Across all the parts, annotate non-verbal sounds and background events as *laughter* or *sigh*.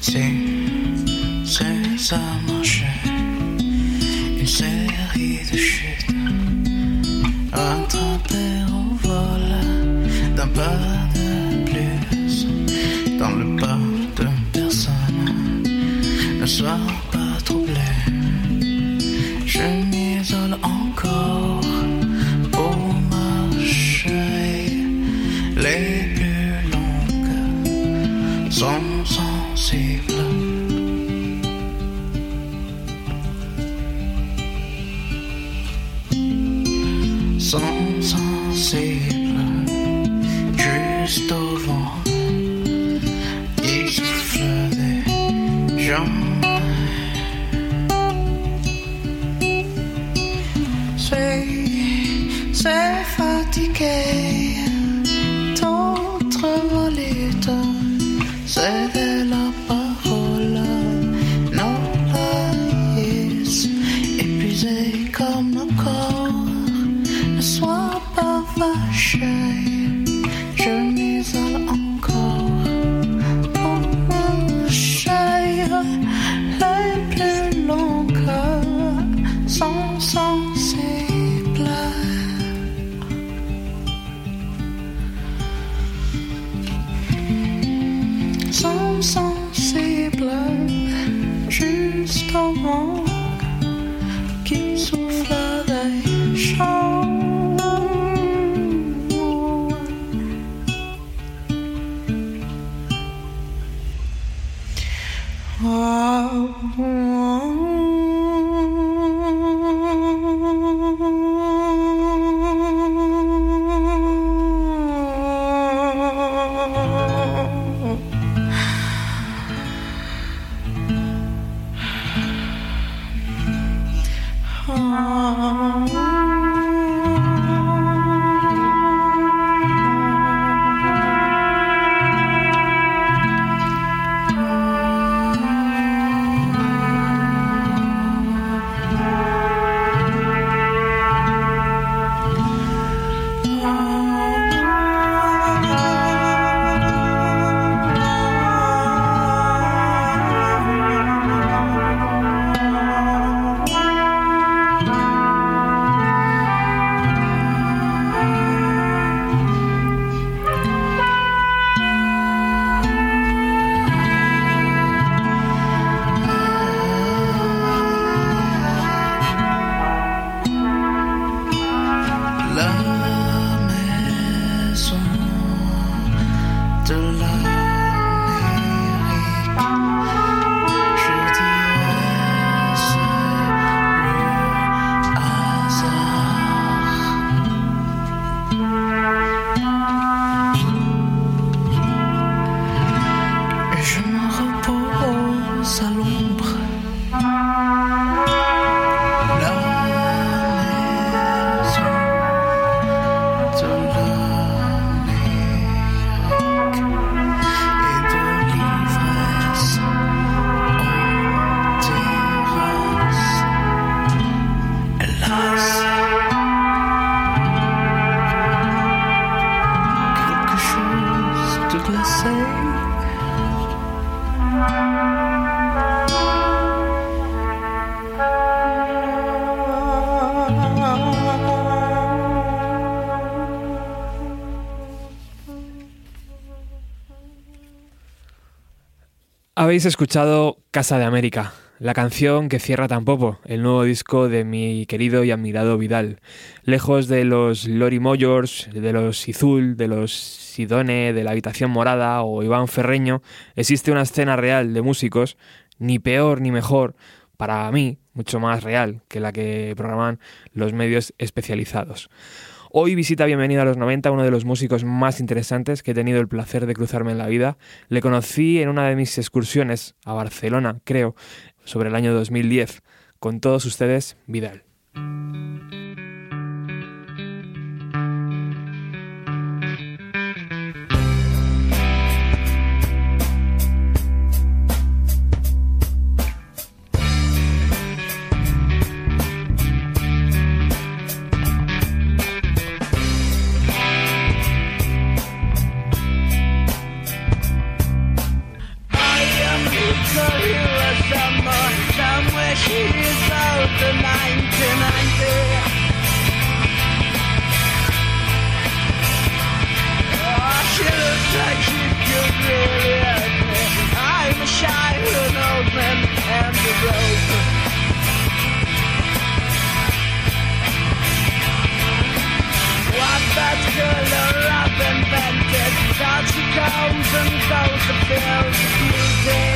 Si c'est ça, mon cher, il s'est arrêté de cher. Un temps d'un pas... Habéis escuchado Casa de América, la canción que cierra Tampopo, el nuevo disco de mi querido y admirado Vidal. Lejos de los Lori Moyors, de los Izul, de los Sidone, de la Habitación Morada o Iván Ferreño, existe una escena real de músicos, ni peor ni mejor, para mí, mucho más real que la que programan los medios especializados. Hoy visita Bienvenida a los 90, uno de los músicos más interesantes que he tenido el placer de cruzarme en la vida. Le conocí en una de mis excursiones a Barcelona, creo, sobre el año 2010. Con todos ustedes, Vidal. she's out the 1990. Oh, she looks like she could really hurt me. I'm a shy old man and a rope. What color I've invented, such comes and goes to fill of music.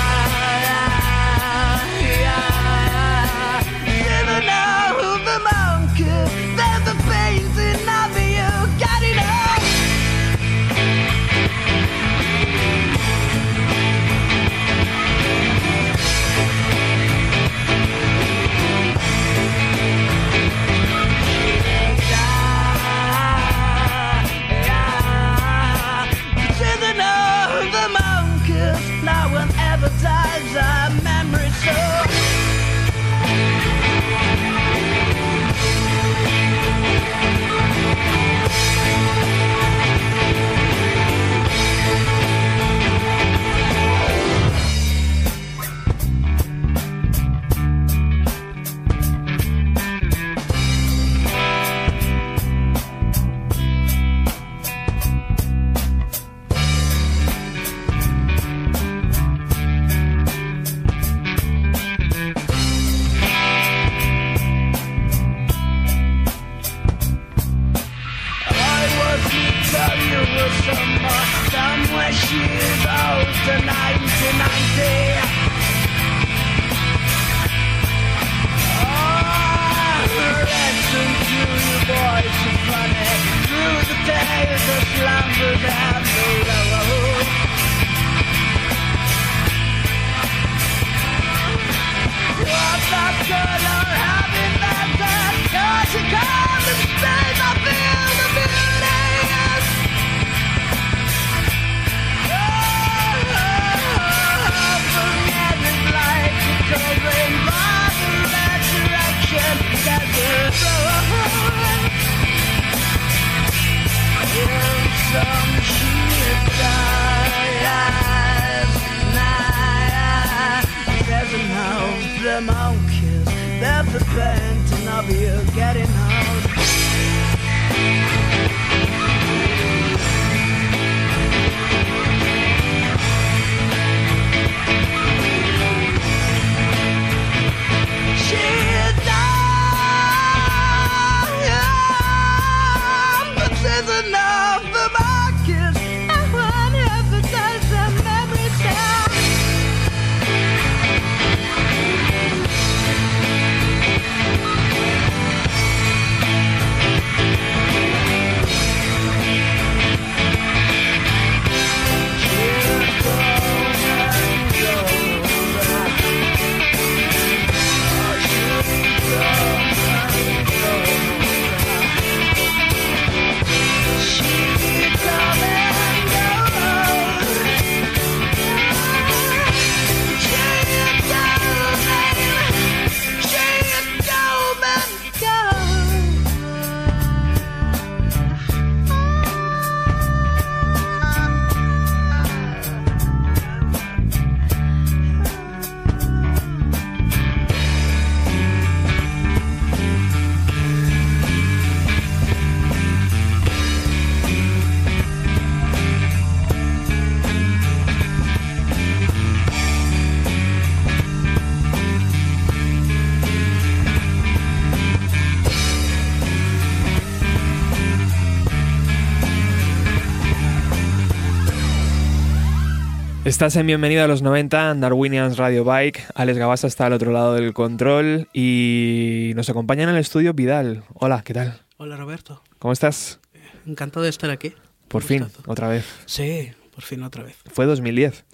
Estás en Bienvenido a los 90, Darwinians Radio Bike. Alex Gabasa está al otro lado del control y nos acompaña en el estudio Vidal. Hola, ¿qué tal? Hola, Roberto. ¿Cómo estás? Encantado de estar aquí. Por fin, otra vez. Sí, por fin otra vez. Fue 2010.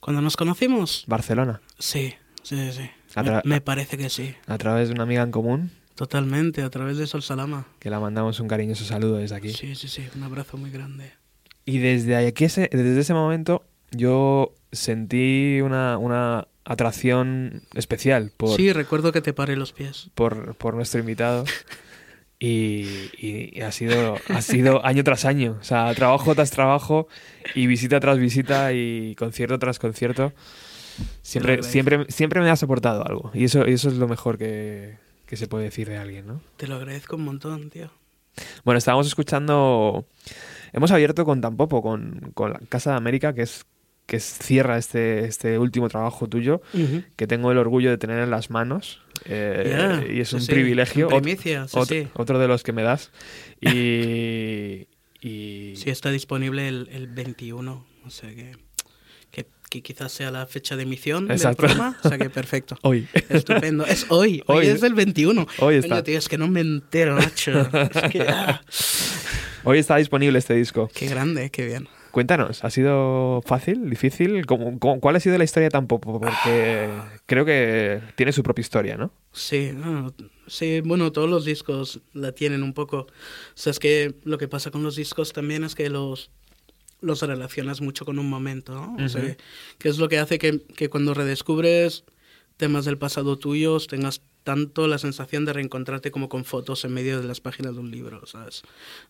¿Cuando nos conocimos? Barcelona. Sí, sí, sí. Me, me, parece que sí. ¿A través de una amiga en común? Totalmente, a través de Sol Salama. Que la mandamos un cariñoso saludo desde aquí. Sí, sí, sí, un abrazo muy grande. Y desde, aquí, desde ese momento yo sentí una, una atracción especial por, Sí, recuerdo que te paré los pies. por, por nuestro invitado. Y, y ha sido ha sido año tras año, o sea, trabajo tras trabajo y visita tras visita y concierto tras concierto. Siempre, siempre, siempre me has aportado algo y eso, y eso es lo mejor que, que se puede decir de alguien, ¿no? Te lo agradezco un montón, tío. Bueno, estábamos escuchando. Hemos abierto con Tampopo, con, con la Casa de América, que es que cierra este, este último trabajo tuyo, que tengo el orgullo de tener en las manos. eh, y es un sí, privilegio. primicia, sí, ot- sí. Otro de los que me das. Y. *laughs* y Sí, está disponible el, el 21. O sea que, que, que quizás sea la fecha de emisión Exacto. del programa. O sea que *laughs* perfecto. Hoy. Estupendo. Es hoy. *laughs* Hoy, Hoy. es el 21. Hoy está. Tío, es que no me entero, macho. Es que, ah, Hoy está disponible este disco. qué grande, qué bien. Cuéntanos, ¿ha sido fácil, difícil? ¿Cómo- cómo- cuál ha sido la historia de Tampopo? Porque creo que tiene su propia historia, ¿no? Sí, no, sí, bueno, todos los discos la tienen un poco. O sea, es que lo que pasa con los discos también es que los los relacionas mucho con un momento, ¿no? O sea, que, es lo que hace que, que cuando redescubres temas del pasado tuyos tengas tanto la sensación de reencontrarte como con fotos en medio de las páginas de un libro, ¿sabes?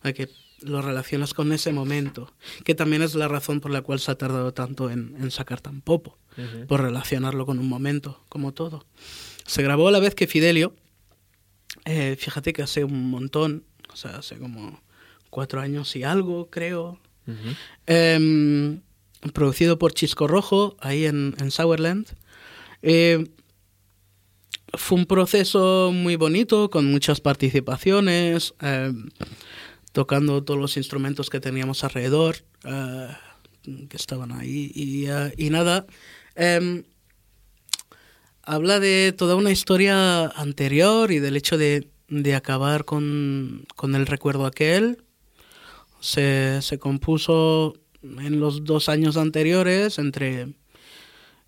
A que lo relacionas con ese momento, que también es la razón por la cual se ha tardado tanto en, en sacar tan popo, por relacionarlo con un momento, como todo. Se grabó a la vez que Fidelio, eh, fíjate que hace un montón, o sea, hace como cuatro años y algo, creo, Ujú. Em, producido por Chisco Rojo, ahí en, en Sourland. Eh, fue un proceso muy bonito, con muchas participaciones, em, tocando todos los instrumentos que teníamos alrededor, eh, que estaban ahí. Y, y nada, em, habla de toda una historia anterior y del hecho de, de acabar con, con el recuerdo aquel. Se, se compuso en los dos años anteriores entre,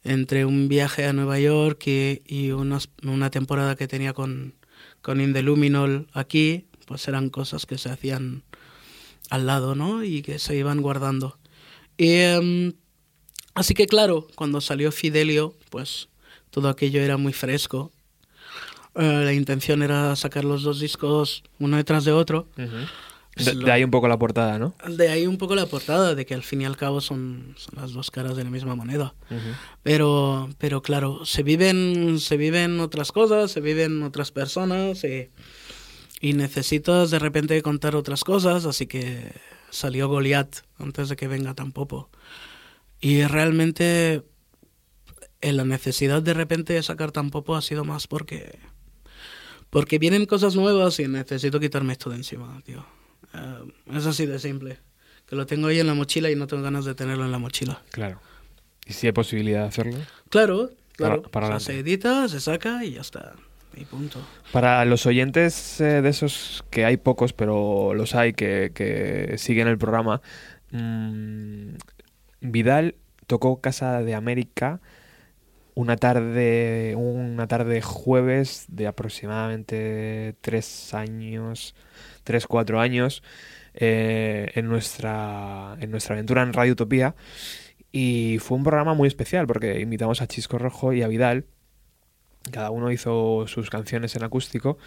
entre un viaje a Nueva York y, y una temporada que tenía con, con In the Luminol aquí, pues eran cosas que se hacían al lado, ¿no? Y que se iban guardando. Em, así que claro, cuando salió Fidelio, pues todo aquello era muy fresco. Eh, la intención era sacar los dos discos uno detrás de otro. Ujú. Es De, lo- de ahí un poco la portada, ¿no? De ahí un poco la portada, de que al fin y al cabo son, son las dos caras de la misma moneda. Ujú. Pero, pero claro, se viven, se viven otras cosas, se viven otras personas y, y necesitas de repente contar otras cosas, así que salió Goliath antes de que venga Tampopo. Y realmente eh, la necesidad de repente de sacar Tampopo ha sido más porque porque vienen cosas nuevas y necesito quitarme esto de encima, tío. Eh, es así de simple. Que lo tengo ahí en la mochila y no tengo ganas de tenerlo en la mochila. Claro. ¿Y si hay posibilidad de hacerlo? Claro, claro. Para- para O sea, se edita, se saca y ya está. Para los oyentes eh, de esos que hay pocos, pero los hay que, que siguen el programa, mm, Vidal tocó Casa de América una tarde, una tarde jueves de aproximadamente tres años, tres, cuatro años, eh, en, nuestra, en nuestra aventura en Radio Utopía. Y fue un programa muy especial porque invitamos a Chisco Rojo y a Vidal. Cada uno hizo sus canciones en acústico.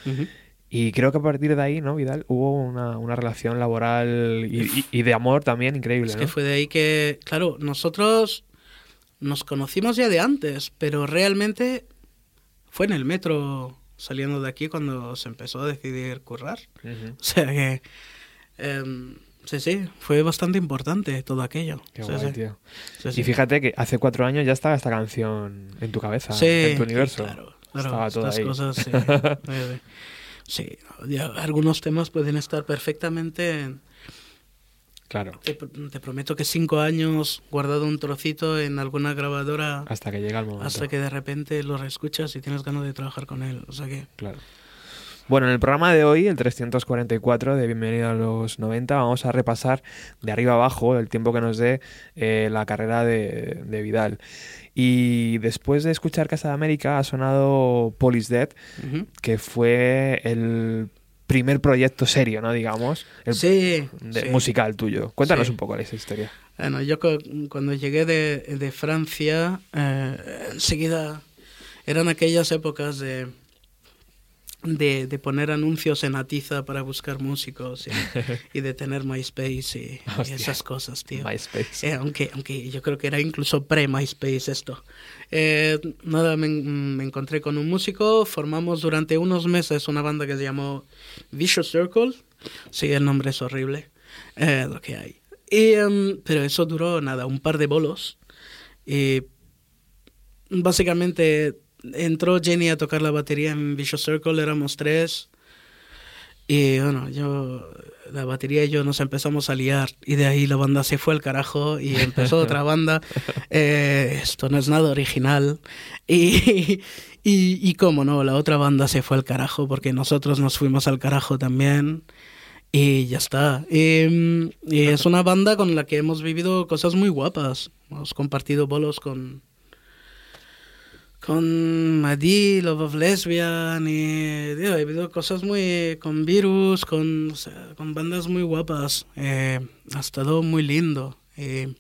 Y creo que a partir de ahí, ¿no, Vidal? Hubo una, una relación laboral y, y- y de amor también increíble, Es ¿no? que fue de ahí que, claro, nosotros nos conocimos ya de antes, pero realmente fue en el metro saliendo de aquí cuando se empezó a decidir currar. O sea que, em, sí, sí, fue bastante importante todo aquello. Qué Sí, guay, sí. tío. Sí. Y fíjate que hace cuatro años ya estaba esta canción en tu cabeza, en tu universo. claro, claro, Estaba todo estas ahí. cosas, sí. *laughs* Algunos temas pueden estar perfectamente. en- Claro, Te, pr- te prometo que cinco años guardado un trocito en alguna grabadora hasta que llega el momento. hasta que de repente lo reescuchas y tienes ganas de trabajar con él. O sea que. Claro. Bueno, en el programa de hoy, el 344 de Bienvenido a los 90, vamos a repasar de arriba abajo el tiempo que nos dé eh, la carrera de, de Vidal. Y después de escuchar Casa de América ha sonado Police Dead, que fue el primer proyecto serio, ¿no? Digamos, el Sí, de- sí. musical tuyo. Cuéntanos Sí. un poco esa historia. Bueno, yo cu- cuando llegué de, de Francia, eh, enseguida eran aquellas épocas de, de, de poner anuncios en Atiza para buscar músicos y, *laughs* y de tener MySpace y, y esas cosas, tío. MySpace. Eh, aunque, aunque yo creo que era incluso pre-MySpace esto. Eh, nada, me, me encontré con un músico, formamos durante unos meses una banda que se llamó Vicious Circle. Sí, el nombre es horrible, eh, lo que hay. Y, em, pero eso duró nada, un par de bolos. Y básicamente entró Jenny a tocar la batería en Vicious Circle, éramos tres. Y bueno, yo, la batería y yo nos empezamos a liar y de ahí la banda se fue al carajo y empezó otra *laughs* banda. Eh, esto no es nada original. Y, y, y cómo no, la otra banda se fue al carajo porque nosotros nos fuimos al carajo también. Y ya está. Y, y es una banda con la que hemos vivido cosas muy guapas. Hemos compartido bolos con, con Maddy, Love of Lesbian y tío, he vivido cosas muy con Virus, con, o sea, con bandas muy guapas. Eh, ha estado muy lindo. Eh,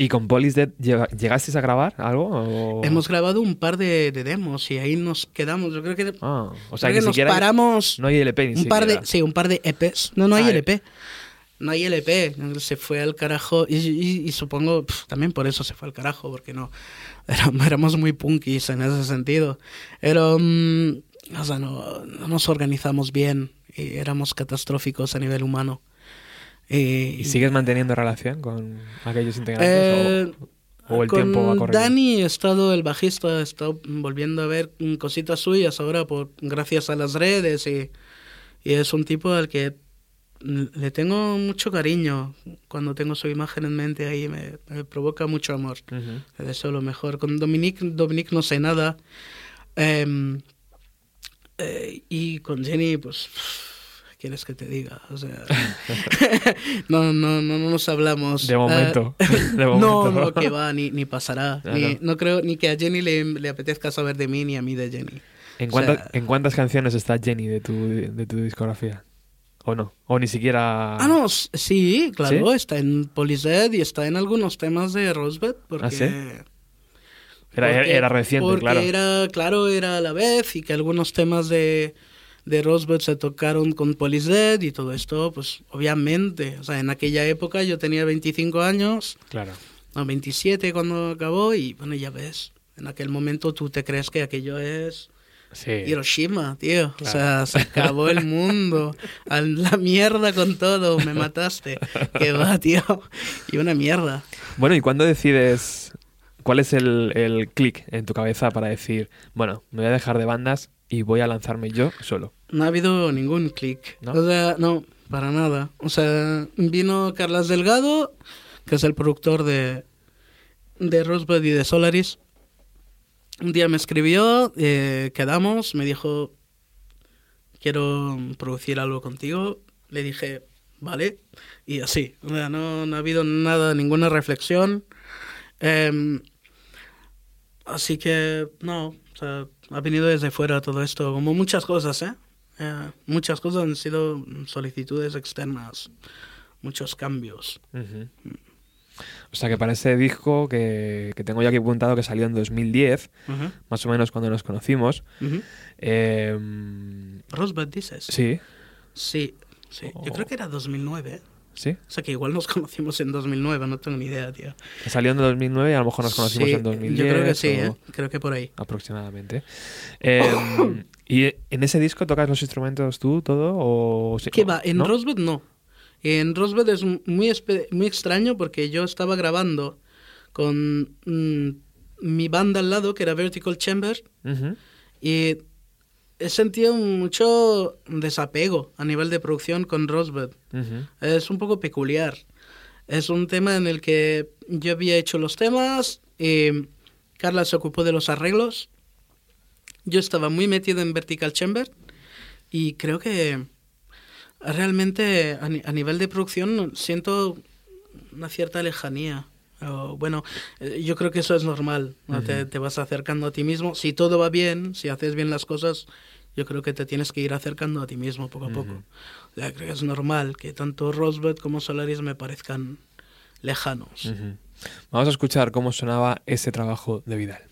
¿Y con Polis Dead llega- llegasteis a grabar algo? o- Hemos grabado un par de, de demos y ahí nos quedamos. Yo creo que, Ah, o sea creo que, que nos siquiera paramos no hay LP ni un par de, siquiera. sí, un par de EPs. No, no hay Ah, LP. No hay LP. Se fue al carajo y, y- y supongo pf, también por eso se fue al carajo porque no éramos muy punkis en ese sentido. Pero mm, o sea, no, no nos organizamos bien y éramos catastróficos a nivel humano. Y, ¿Y sigues manteniendo relación con aquellos integrantes? eh, o, o el con tiempo va corriendo? Dani he estado, el bajista, he estado volviendo a ver cositas suyas ahora por gracias a las redes y, y es un tipo al que le tengo mucho cariño cuando tengo su imagen en mente ahí me, me provoca mucho amor Ujú. le deseo lo mejor con Dominique Dominique no sé nada Em, eh, y con Jenny pues ¿qué quieres que te diga o sea *laughs* *laughs* no, no no no nos hablamos De Eh, momento. *laughs* De no, momento. no, que va, ni, ni pasará. Ah, ni, no. no. creo ni que a Jenny le, le apetezca saber de mí, ni a mí de Jenny. ¿En o cuántas, sea- ¿En cuántas canciones está Jenny de tu, de tu discografía? ¿O no? ¿O ni siquiera...? Ah, no, sí, claro, ¿Sí? está en Polized y está en algunos temas de Rosebud, porque... ¿Ah, sí? Era, porque- era reciente, porque claro. era, claro, era a la vez y que algunos temas de, de Rosebud se tocaron con Polized y todo esto, pues obviamente, o sea, en aquella época yo tenía 25 años, Claro. no, 27 cuando acabó y bueno, ya ves, en aquel momento tú te crees que aquello es... Sí. Hiroshima, tío. Claro. O sea, se acabó el mundo. *laughs* A la mierda con todo. Me mataste. Que va, tío. Y una mierda. Bueno, ¿y cuándo decides... ¿Cuál es el, el clic en tu cabeza para decir, bueno, me voy a dejar de bandas y voy a lanzarme yo solo? No ha habido ningún clic. ¿No? O sea, no, para nada. O sea, vino Carlas Delgado, que es el productor de, de Rosebud y de Solaris. Un día me escribió, eh, quedamos, me dijo, quiero producir algo contigo. Le dije, vale. Y así. O sea, no, no ha habido nada, ninguna reflexión. Em, así que, no, o sea, ha venido desde fuera todo esto, como muchas cosas, ¿eh? Eh, muchas cosas han sido solicitudes externas, muchos cambios. O sea que para ese disco que, que tengo yo aquí apuntado que salió en 2010, Ujú, más o menos cuando nos conocimos, ujú. eh, Rosebud dices. sí, Sí, sí. Yo Oh. creo que era 2009. sí, O sea que igual nos *laughs* conocimos en 2009, no tengo ni idea, tío. que salió en 2009 y a lo mejor nos conocimos Sí, en 2010. Yo creo que sí, ¿eh? Creo que por ahí. Aproximadamente. Eh, *coughs* ¿Y en ese disco tocas los instrumentos tú, todo? O, ¿Qué va? En ¿no? Rosebud no. En Rosebud es muy, muy extraño porque yo estaba grabando con mm, mi banda al lado, que era Vertical Chamber, Ujú. y he sentido mucho desapego a nivel de producción con Rosebud. Ujú. Es un poco peculiar. Es un tema en el que yo había hecho los temas, y Carla se ocupó de los arreglos. Yo estaba muy metido en Vertical Chamber y creo que Realmente a, nivel de producción siento una cierta lejanía. Bueno, eh, yo creo que eso es normal. te, vas acercando a ti mismo. Si todo va bien, si haces bien las cosas, yo creo que te tienes que ir acercando a ti mismo poco a poco. O creo que es normal que tanto Rosberg como Solaris me parezcan lejanos. Uh. Vamos a escuchar cómo sonaba ese trabajo de Vidal.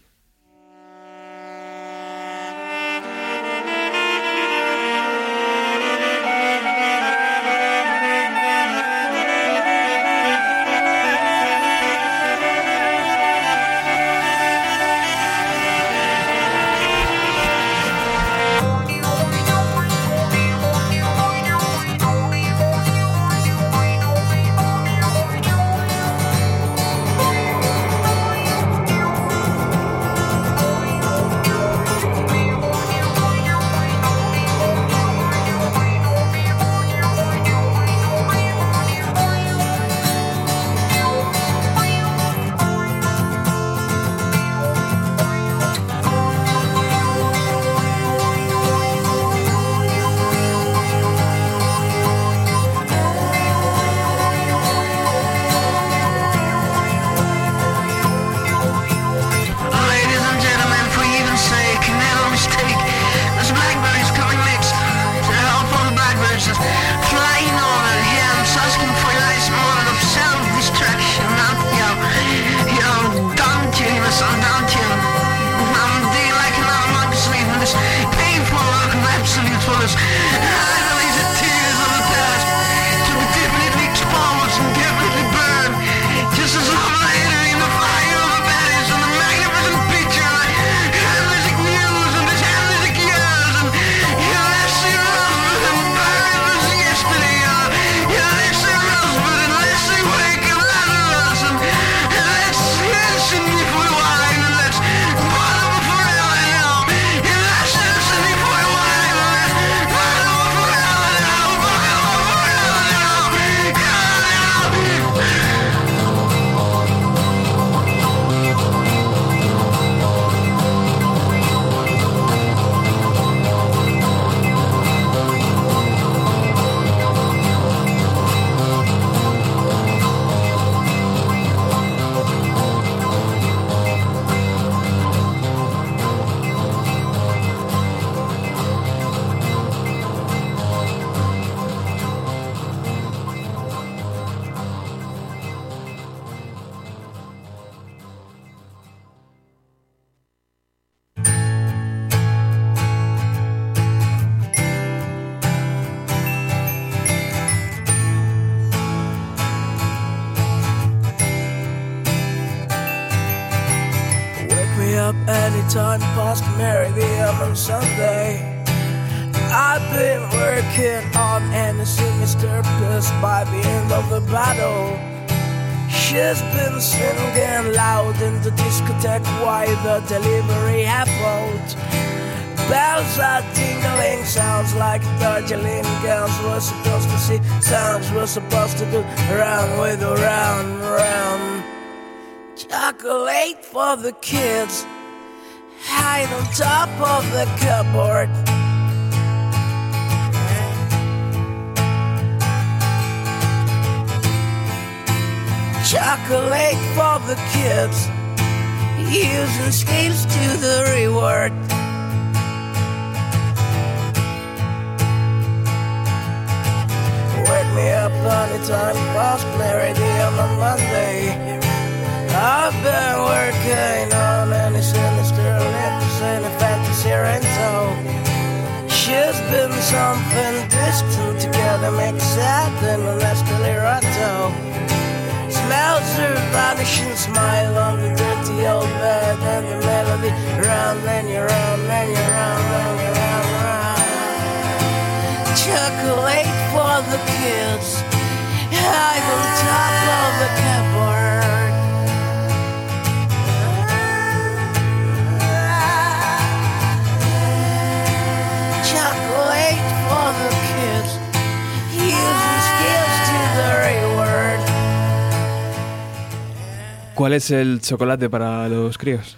es el chocolate para los críos?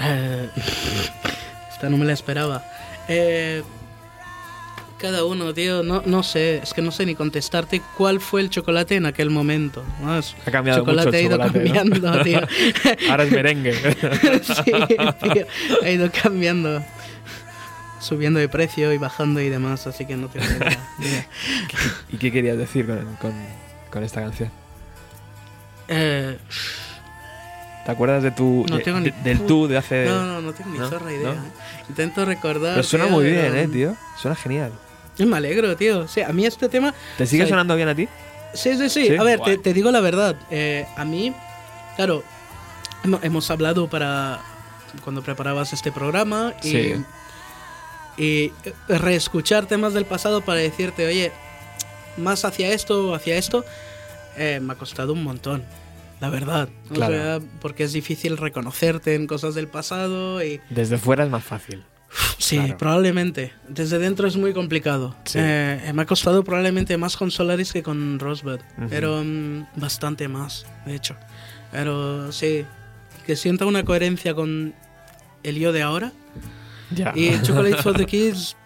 Eh, esta no me la esperaba. Eh, cada uno, tío, no, no sé, es que no sé ni contestarte cuál fue el chocolate en aquel momento. Ha cambiado chocolate mucho el chocolate, ha ido cambiando, *laughs* tío. Ahora es merengue. *laughs* sí, tío, ha ido cambiando. Subiendo de precio y bajando y demás, así que no tengo idea. *laughs* ¿Y qué querías decir con, con, con esta canción? Eh ¿Te acuerdas de tu. no de- tengo ni de- del tú de hace. No, no, no tengo ni ¿no? zorra idea. ¿No? ¿eh? Intento recordar. Pero suena tío, muy pero- bien, eh, tío. Suena genial. Me alegro, tío. O sea, a mí este tema. ¿Te sigue o sea, sonando bien a ti? Sí, sí, sí. ¿Sí? A ver, te, te digo la verdad. eh, a mí, claro, hemo- hemos hablado para cuando preparabas este programa y, Sí. y reescuchar temas del pasado para decirte, oye, más hacia esto o hacia esto, eh, me ha costado un montón. La verdad. O Claro. sea, porque es difícil reconocerte en cosas del pasado y... Desde fuera es más fácil. Sí, Claro. probablemente. Desde dentro es muy complicado. Sí. Eh, me ha costado probablemente más con Solaris que con Rosebud. Ujú. Pero mm, bastante más, de hecho. Pero sí, que sienta una coherencia con el yo de ahora. Ya. Y Chocolate for the *laughs* Kids,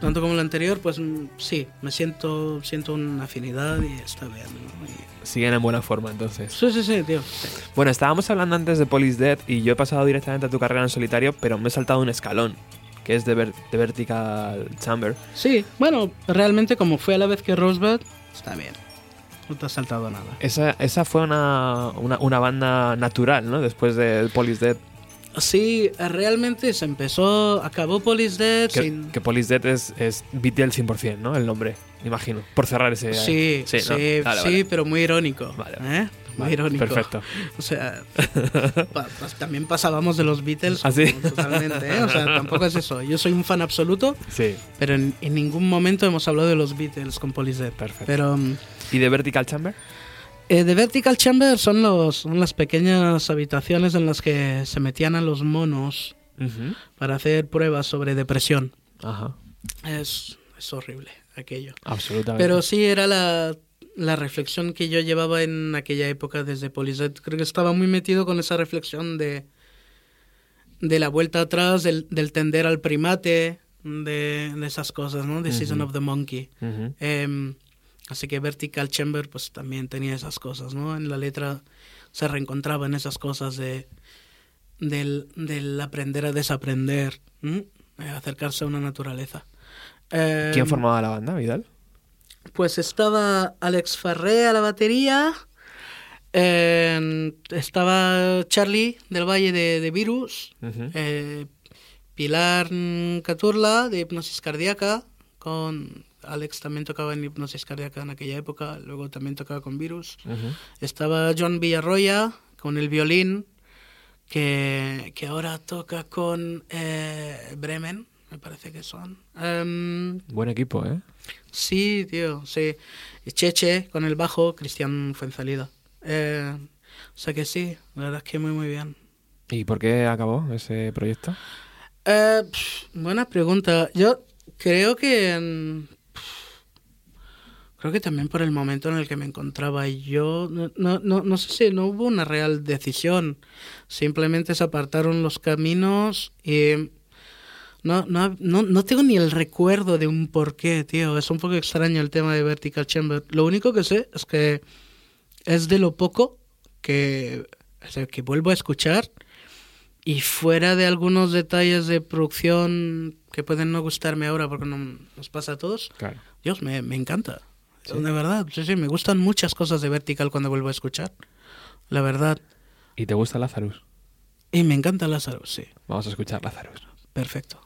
tanto como el anterior, pues mm, sí, me siento, siento una afinidad y está bien. ¿no? Y- Siguen en buena forma entonces. Sí, sí, sí, tío. sí. Bueno, estábamos hablando antes de Police Dead y yo he pasado directamente a tu carrera en solitario, pero me he saltado un escalón, que es de, ver- de Vertical Chamber. Sí, bueno, realmente como fue a la vez que Rosebud, está bien. No te has saltado nada. Esa, esa fue una, una, una banda natural, ¿no? Después de Police Dead. Sí, realmente se empezó, acabó Police Dead Que, sin... que Police Dead es, es Beatle 100%, ¿no? El nombre, imagino. Por cerrar ese... Sí, sí, ¿no? sí, Vale, vale. pero muy irónico. Vale. ¿eh? Muy irónico. Perfecto. O sea, *laughs* pa- también pasábamos de los Beatles ¿Ah, sí? como totalmente, ¿eh? O sea, tampoco es eso. Yo soy un fan absoluto, Sí, pero en, en ningún momento hemos hablado de los Beatles con Police Dead. perfecto. Pero mm, ¿Y de Vertical Chamber? Eh, The Vertical Chamber son, los, son las pequeñas habitaciones en las que se metían a los monos para hacer pruebas sobre depresión. Ajá, Es, es horrible aquello. absolutamente. Pero sí era la, la reflexión que yo llevaba en aquella época desde Poliset. Creo que estaba muy metido con esa reflexión de, de la vuelta atrás, del, del tender al primate, de, de esas cosas, ¿no? The Season of the Monkey. Em, así que Vertical Chamber pues también tenía esas cosas, ¿no? En la letra se reencontraban esas cosas de del, del aprender a desaprender. Eh, acercarse a una naturaleza. ¿Quién Em, formaba la banda, Vidal? pues estaba Alex Farré a la batería. eh, estaba Charlie del Valle de, de Virus. Eh, Pilar Caturla de Hipnosis Cardíaca. Con Alex también tocaba en Hipnosis Cardíaca en aquella época. Luego también tocaba con Virus. Estaba John Villarroya con el violín. Que, que ahora toca con eh, Bremen. Me parece que son. Em, Buen equipo, ¿eh? Sí, tío, sí. Cheche con el bajo, Cristian Fuenzalida. Eh, o sea que sí, la verdad es que muy, muy bien. ¿Y por qué acabó ese proyecto? Eh, buena pregunta. Yo creo que. Creo que también por el momento en el que me encontraba yo. No, no, no, no sé si no hubo una real decisión. Simplemente se apartaron los caminos y. No, no, no, no tengo ni el recuerdo de un porqué, tío. Es un poco extraño el tema de Vertical Chamber. Lo único que sé es que es de lo poco que, o sea, que vuelvo a escuchar. Y fuera de algunos detalles de producción que pueden no gustarme ahora porque no nos pasa a todos, Claro. Dios, me, me encanta. De verdad, sí, sí, me gustan muchas cosas de Vertical cuando vuelvo a escuchar. La verdad. ¿Y te gusta Lazarus? Y me encanta Lázaro, sí. Vamos a escuchar Lazarus. Perfecto.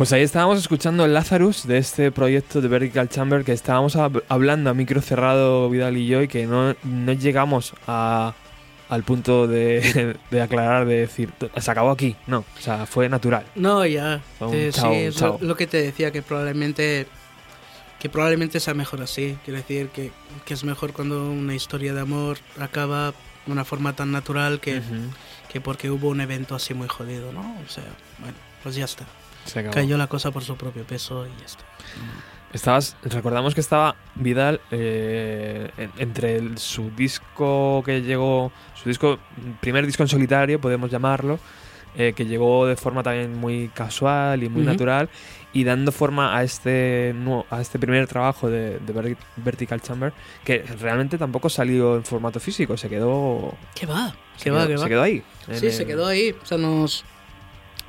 Pues ahí estábamos escuchando el Lazarus de este proyecto de Vertical Chamber que estábamos hab- hablando a micro cerrado Vidal y yo y que no, no llegamos a- al punto de, *laughs* de aclarar, de decir, se acabó aquí. No, o sea, fue natural. No, ya. Un eh, chao, sí, es. Lo, lo que te decía, que probablemente que probablemente sea mejor así. Quiero decir que, que es mejor cuando una historia de amor acaba de una forma tan natural que, que porque hubo un evento así muy jodido, ¿no? O sea, bueno, pues ya está. Se acabó. Cayó la cosa por su propio peso y ya está. Estabas, recordamos que estaba Vidal eh, en- entre el- su disco que llegó, su disco, primer disco en solitario, podemos llamarlo, eh, que llegó de forma también muy casual y muy Ujú. natural, y dando forma a este nuevo- a este primer trabajo de, de Ver- Vertical Chamber, que realmente tampoco salió en formato físico, se quedó, ¿Qué va? se ¿Qué quedó, va? ¿Qué se va? quedó ahí. Sí, el- se quedó ahí. O sea, nos,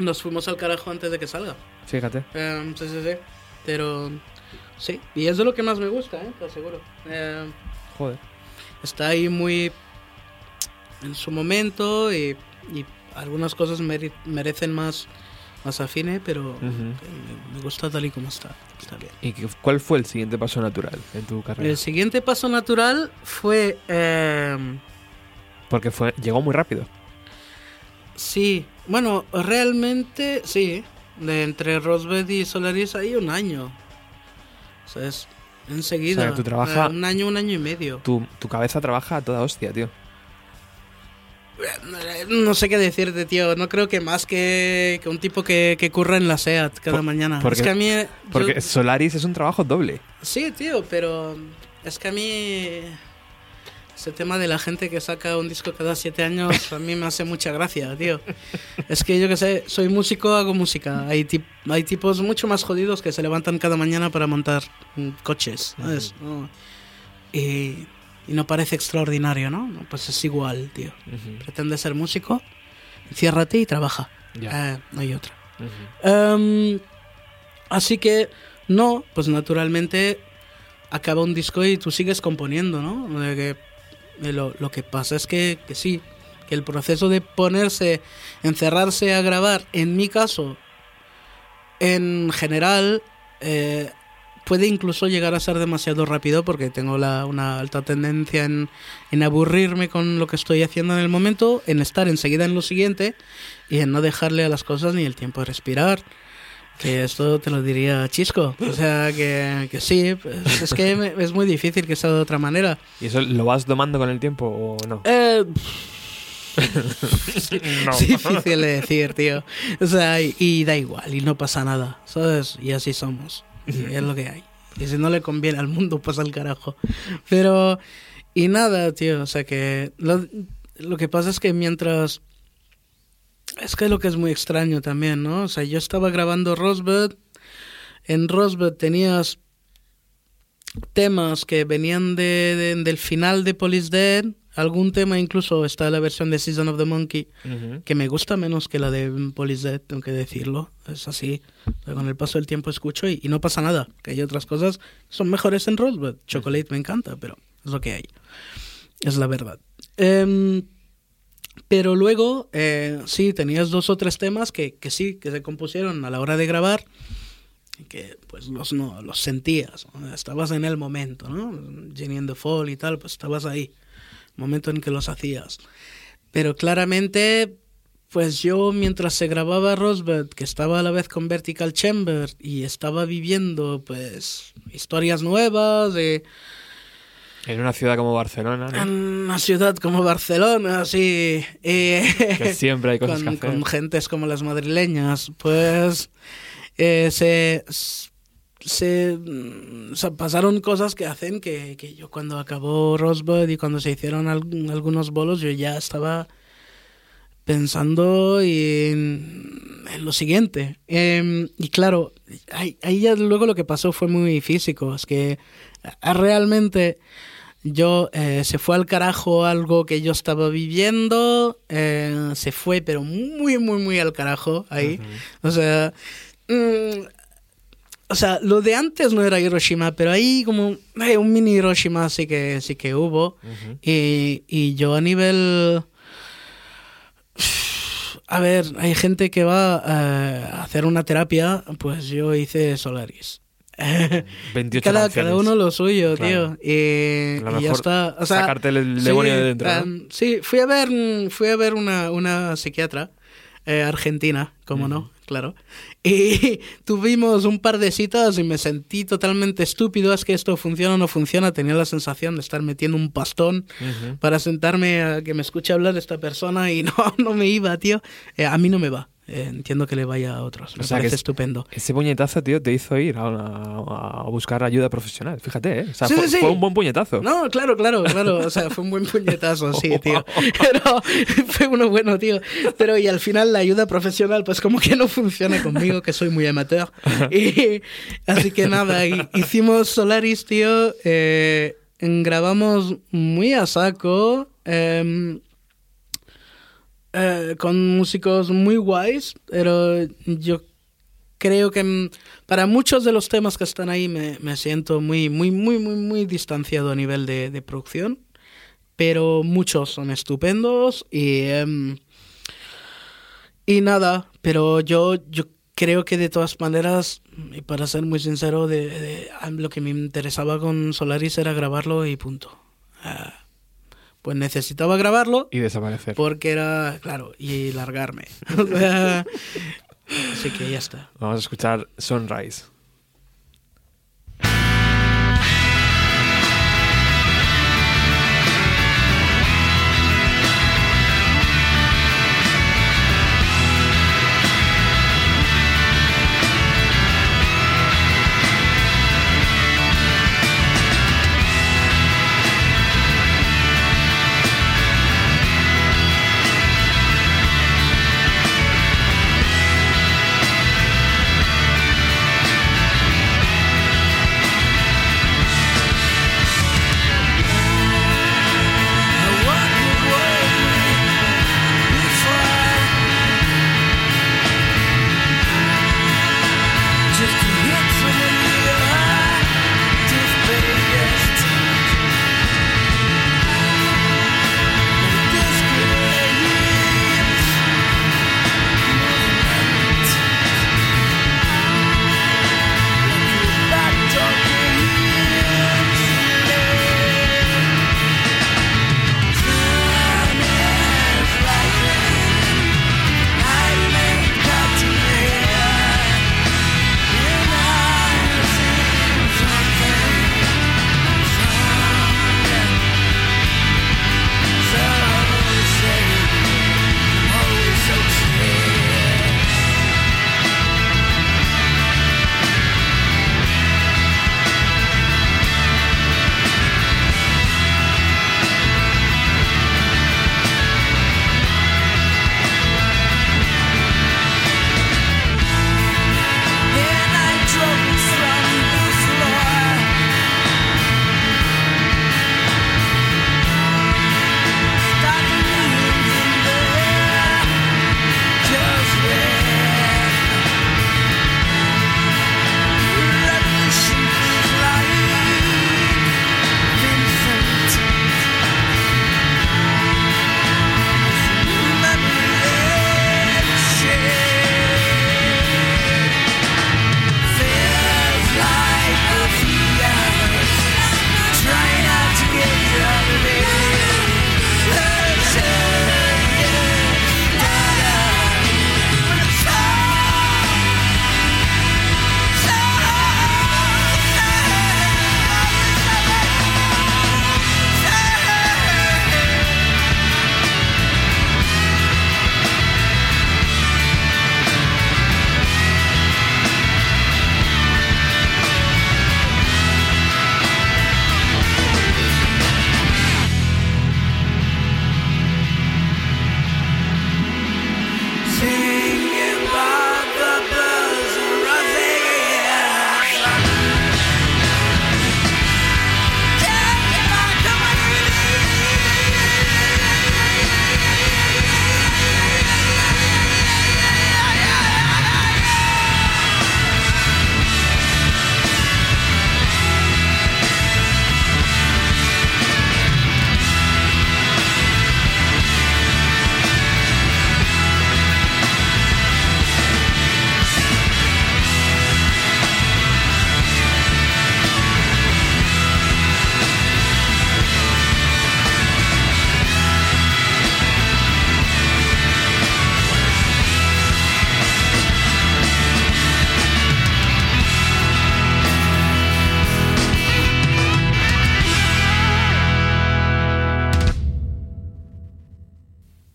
nos fuimos al carajo antes de que salga. Fíjate. Em, sí, sí, sí. Pero sí, y es de lo que más me gusta, ¿eh? Te aseguro. Em, Joder. está ahí muy en su momento y, y algunas cosas mere- merecen más, más afine, pero me, me gusta tal y como está. Está bien. ¿Y qué- cuál fue el siguiente paso natural en tu carrera? El siguiente paso natural fue... em, Porque fue llegó muy rápido. sí, bueno, realmente sí. De entre Rosbud y Solaris hay un año. O sea, es enseguida. O sea, tú trabaja- Eh, un año, un año y medio. Tu, tu cabeza trabaja a toda hostia, tío. No sé qué decirte, tío. No creo que más que, que un tipo que, que curra en la SEAT cada Por- mañana. porque- es que a mí... yo- Porque Solaris es un trabajo doble. Sí, tío, pero es que a mí... Ese tema de la gente que saca un disco cada siete años a mí me hace mucha gracia, tío. Es que yo que sé, soy músico, hago música. Hay, tip- hay tipos mucho más jodidos que se levantan cada mañana para montar coches, ¿sabes? No. Y, y no parece extraordinario, ¿no? Pues es igual, tío. Pretende ser músico, enciérrate y trabaja. Ya. Eh, no hay otra. Em, así que, no, pues naturalmente acaba un disco y tú sigues componiendo, ¿no? De que, lo, lo que pasa es que, que sí, que el proceso de ponerse, encerrarse a grabar, en mi caso, en general, eh, puede incluso llegar a ser demasiado rápido porque tengo la, una alta tendencia en, en aburrirme con lo que estoy haciendo en el momento, en estar enseguida en lo siguiente y en no dejarle a las cosas ni el tiempo de respirar. Que esto te lo diría Chisco. O sea, que, que sí, pues, es que me- es muy difícil que sea de otra manera. ¿Y eso lo vas domando con el tiempo o no? Eh, *laughs* no. Es *laughs* difícil de decir, tío. O sea, y, y da igual, y no pasa nada, ¿sabes? Y así somos. Y es lo que hay. Y si no le conviene al mundo, pasa al carajo. Pero, y nada, tío. O sea que lo, lo que pasa es que mientras. Es que lo que es muy extraño también, ¿no? O sea, yo estaba grabando Rosebud. En Rosebud tenías temas que venían de, de- del final de Police Dead. Algún tema incluso está la versión de Season of the Monkey que me gusta menos que la de Police Dead, tengo que decirlo. Es así. Pero con el paso del tiempo escucho y, y no pasa nada. Que hay otras cosas que son mejores en Rosebud. Chocolate me encanta, pero es lo que hay. Es la verdad. Em, pero luego, eh, sí, tenías dos o tres temas que, que sí, que se compusieron a la hora de grabar. Que pues los, no, los sentías. Estabas en el momento, ¿no? Jenny and the Fall y tal, pues estabas ahí. Momento en que los hacías. Pero claramente, pues yo mientras se grababa Rosebud, que estaba a la vez con Vertical Chamber y estaba viviendo pues historias nuevas de En una ciudad como Barcelona, ¿no? en una ciudad como Barcelona, así, y- *laughs* que siempre hay cosas con, que hacer. con gentes como las madrileñas, pues eh, se, se, mm, o sea, pasaron cosas que hacen que, que yo cuando acabó Rosebud y cuando se hicieron algún- algunos bolos, yo ya estaba pensando en, en lo siguiente. Em, y claro, ahí, ahí ya luego lo que pasó fue muy físico, es que ah, realmente yo eh, se fue al carajo algo que yo estaba viviendo, eh, se fue pero muy, muy, muy al carajo ahí. O sea... mm, o sea, lo de antes no era Hiroshima, pero ahí como un mini Hiroshima sí que sí que hubo. Y, y yo a nivel a ver, hay gente que va eh, a hacer una terapia, pues yo hice Solaris. *laughs* 28 cada, cada uno lo suyo, Claro. tío. Y, lo y ya mejor está. O sea, sacarte el sí, demonio de dentro, ¿no? sí, fui a ver, fui a ver una, una psiquiatra eh, argentina, como no, claro. Y *laughs* tuvimos un par de citas y me sentí totalmente estúpido. Es que esto funciona o no funciona. Tenía la sensación de estar metiendo un pastón Ujú. para sentarme a que me escuche hablar esta persona y *laughs* no, no me iba, tío. Eh, a mí no me va. Eh, entiendo que le vaya a otros. Me O sea, que parece es- estupendo. Ese puñetazo, tío, te hizo ir a, a- a buscar ayuda profesional. Fíjate, ¿eh? O sea, Sí, fue, sí, sí. fue un buen puñetazo. No, claro, claro, claro. O sea, fue un buen puñetazo, sí, tío. *laughs* Pero *laughs* fue uno bueno, tío. Pero y al final la ayuda profesional, pues como que no funciona conmigo, que soy muy amateur. *laughs* Y así que nada, hi- hicimos Solaris, tío. eh, grabamos muy a saco. em, eh, con músicos muy guays, pero yo creo que para muchos de los temas que están ahí me, me siento muy, muy, muy, muy, muy distanciado a nivel de, de producción. Pero muchos son estupendos y. em, y nada, pero yo, yo creo que de todas maneras, y para ser muy sincero, de- lo que me interesaba con Solaris era grabarlo y punto. Ah, pues necesitaba grabarlo Y desaparecer. porque era, claro, y largarme. *laughs* Así que ya está. Vamos a escuchar. Sunrise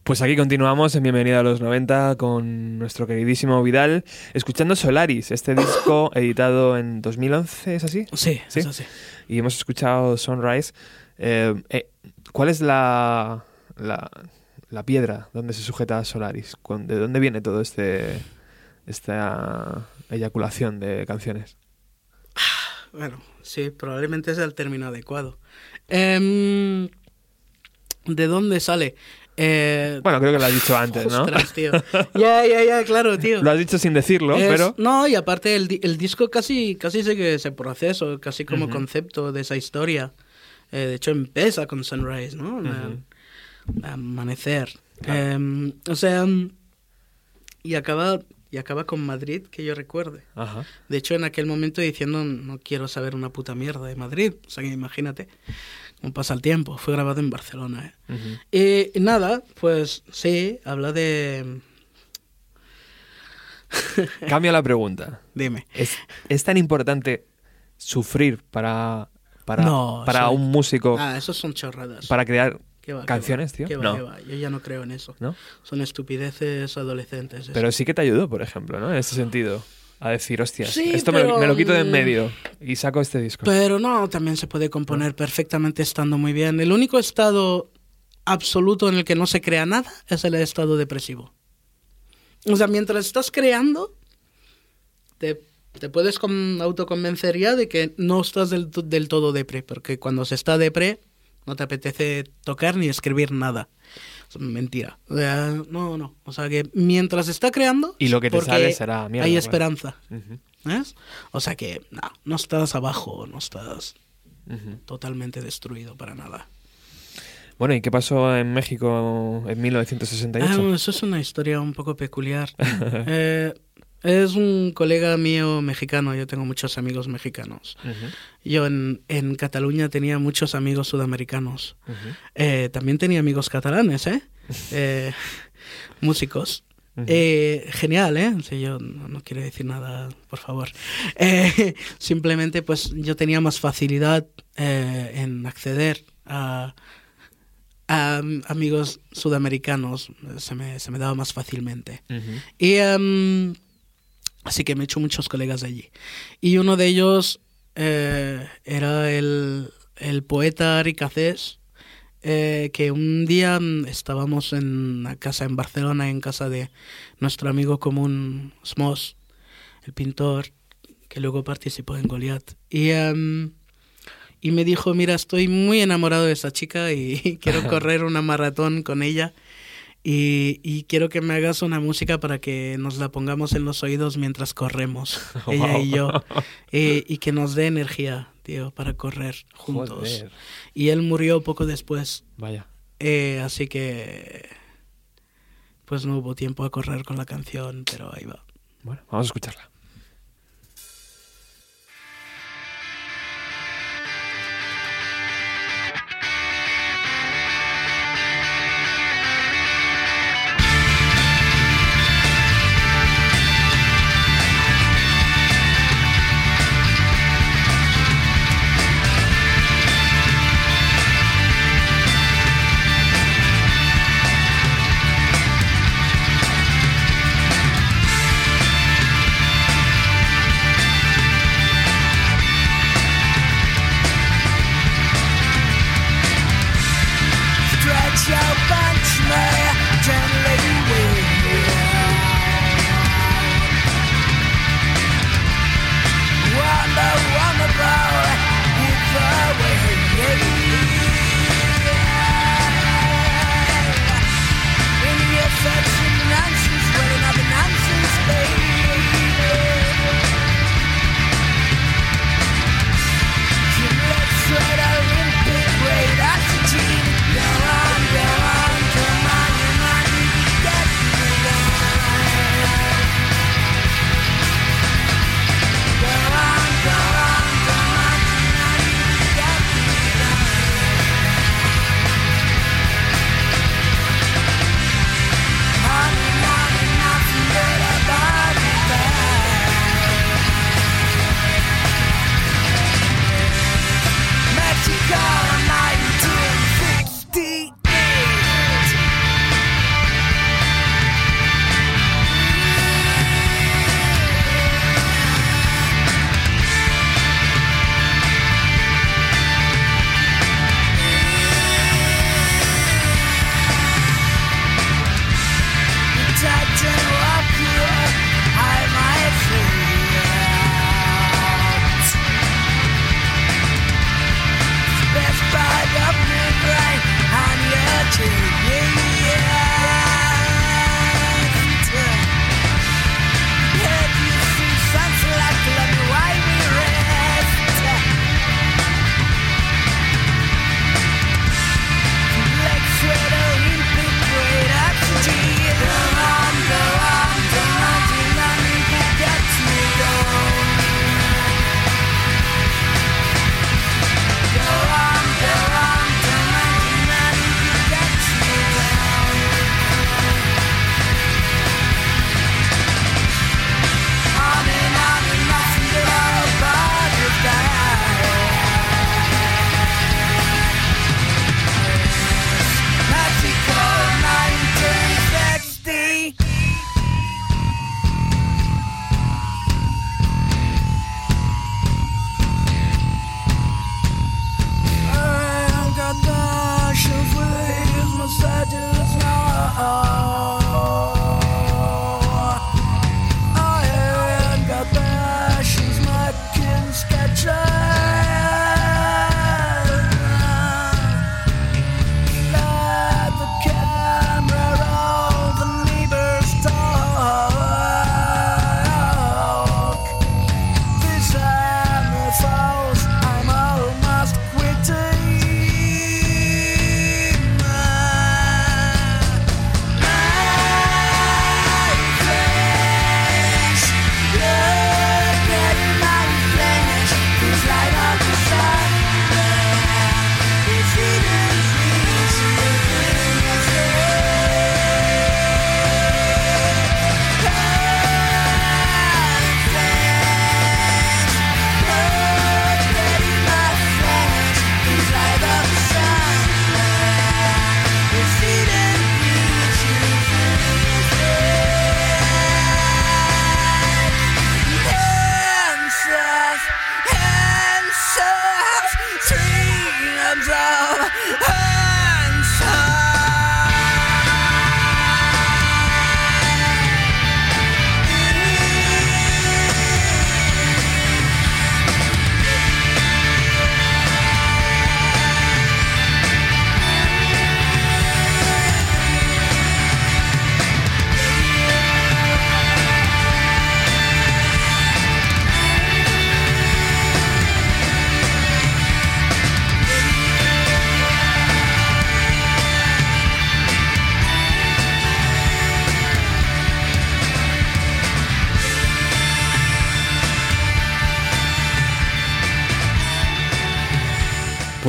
Pues aquí continuamos en Bienvenida a los 90 con nuestro queridísimo Vidal, escuchando Solaris, este disco editado en 2011, ¿es así? Sí, ¿Sí? es así. Y hemos escuchado Sunrise. Eh, eh, ¿Cuál es la, la, la piedra donde se sujeta Solaris? ¿Cuán- ¿De dónde viene todo este esta eyaculación de canciones? Bueno, sí, probablemente es el término adecuado. Em, ¿De dónde sale? Eh, Bueno, creo que lo has dicho antes, ¿no? Ostras, tío. *laughs* Ya, ya, ya, claro, tío. Lo has dicho sin decirlo, Es- pero... No, y aparte el, el disco casi, casi sigue ese proceso, casi como concepto de esa historia. Eh, de hecho, empieza con Sunrise, ¿no? Amanecer. Claro. Em, o sea, mm, y acaba, y acaba con Madrid, que yo recuerde. Ajá. De hecho, en aquel momento diciendo, no quiero saber una puta mierda de Madrid. O sea, imagínate cómo pasa el tiempo. Fue grabado en Barcelona, ¿eh? Y nada, pues sí, habla de... *laughs* Cambio la pregunta. Dime. ¿Es, es tan importante sufrir para, para, No, para un músico Ah, esos son chorradas. para crear ¿Qué va, qué canciones, tío? ¿Qué va, No. qué va? Yo ya no creo en eso. ¿no? Son estupideces adolescentes. eso. Pero sí que te ayudó, por ejemplo, ¿no? En ese sentido. A decir, hostias, Sí, esto me, lo, pero, me lo quito de en medio y saco este disco. Pero no, también se puede componer perfectamente estando muy bien. El único estado absoluto en el que no se crea nada es el estado depresivo. O sea, mientras estás creando, te, te puedes con- autoconvencer ya de que no estás del, del todo depre, porque cuando se está depre no te apetece tocar ni escribir nada. Es mentira. O sea, no, no. O sea que mientras está creando... Y lo que te sale será mierda, Hay claro. esperanza. ¿Ves? O sea que no, no estás abajo, no estás totalmente destruido para nada. Bueno, ¿y qué pasó en México en 1968? Ah, eso es una historia un poco peculiar. *laughs* Eh, es un colega mío mexicano, yo tengo muchos amigos mexicanos. Yo en, en Cataluña tenía muchos amigos sudamericanos. Eh, también tenía amigos catalanes, ¿eh? *laughs* Eh, músicos. Eh, genial, ¿eh? Yo no, no quiero decir nada, por favor. *laughs* Simplemente, pues yo tenía más facilidad en acceder a, a am- amigos sudamericanos. Se me, se me daba más fácilmente. Y em, así que me he hecho muchos colegas de allí. Y uno de ellos eh, era el, el poeta Ari Cacés, eh, que un día mm, estábamos en una casa en Barcelona, en casa de nuestro amigo común Smos, el pintor, que luego participó en Goliath. Y, em, y me dijo, mira, estoy muy enamorado de esa chica y *laughs* quiero *laughs* correr una maratón con ella. Y, y quiero que me hagas una música para que nos la pongamos en los oídos mientras corremos, *laughs* ella y yo. Eh, y que nos dé energía, tío, para correr juntos. Joder. Y él murió poco después. Vaya. eh, así que... Pues no hubo tiempo a correr con la canción, pero ahí va. Bueno, vamos a escucharla.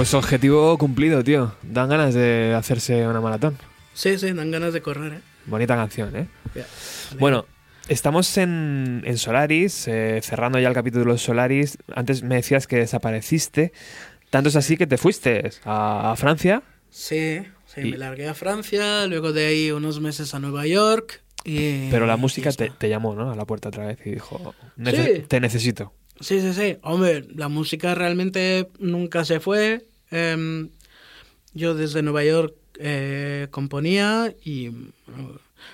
Pues objetivo cumplido, tío. Dan ganas de hacerse una maratón. Sí, sí, dan ganas de correr, ¿eh? Bonita canción, ¿eh? Bueno, estamos en, en Solaris, eh, cerrando ya el capítulo de Solaris. Antes me decías que desapareciste. Tanto es así que te fuiste a, a Francia. Sí, sí, Y- me largué a Francia, luego de ahí unos meses a Nueva York y... Pero la música te, llamó, ¿no? A la puerta otra vez y dijo, "Nece- Sí. te necesito. Sí, sí, sí. Hombre, la música realmente nunca se fue. Em, yo desde Nueva York eh, componía y uh,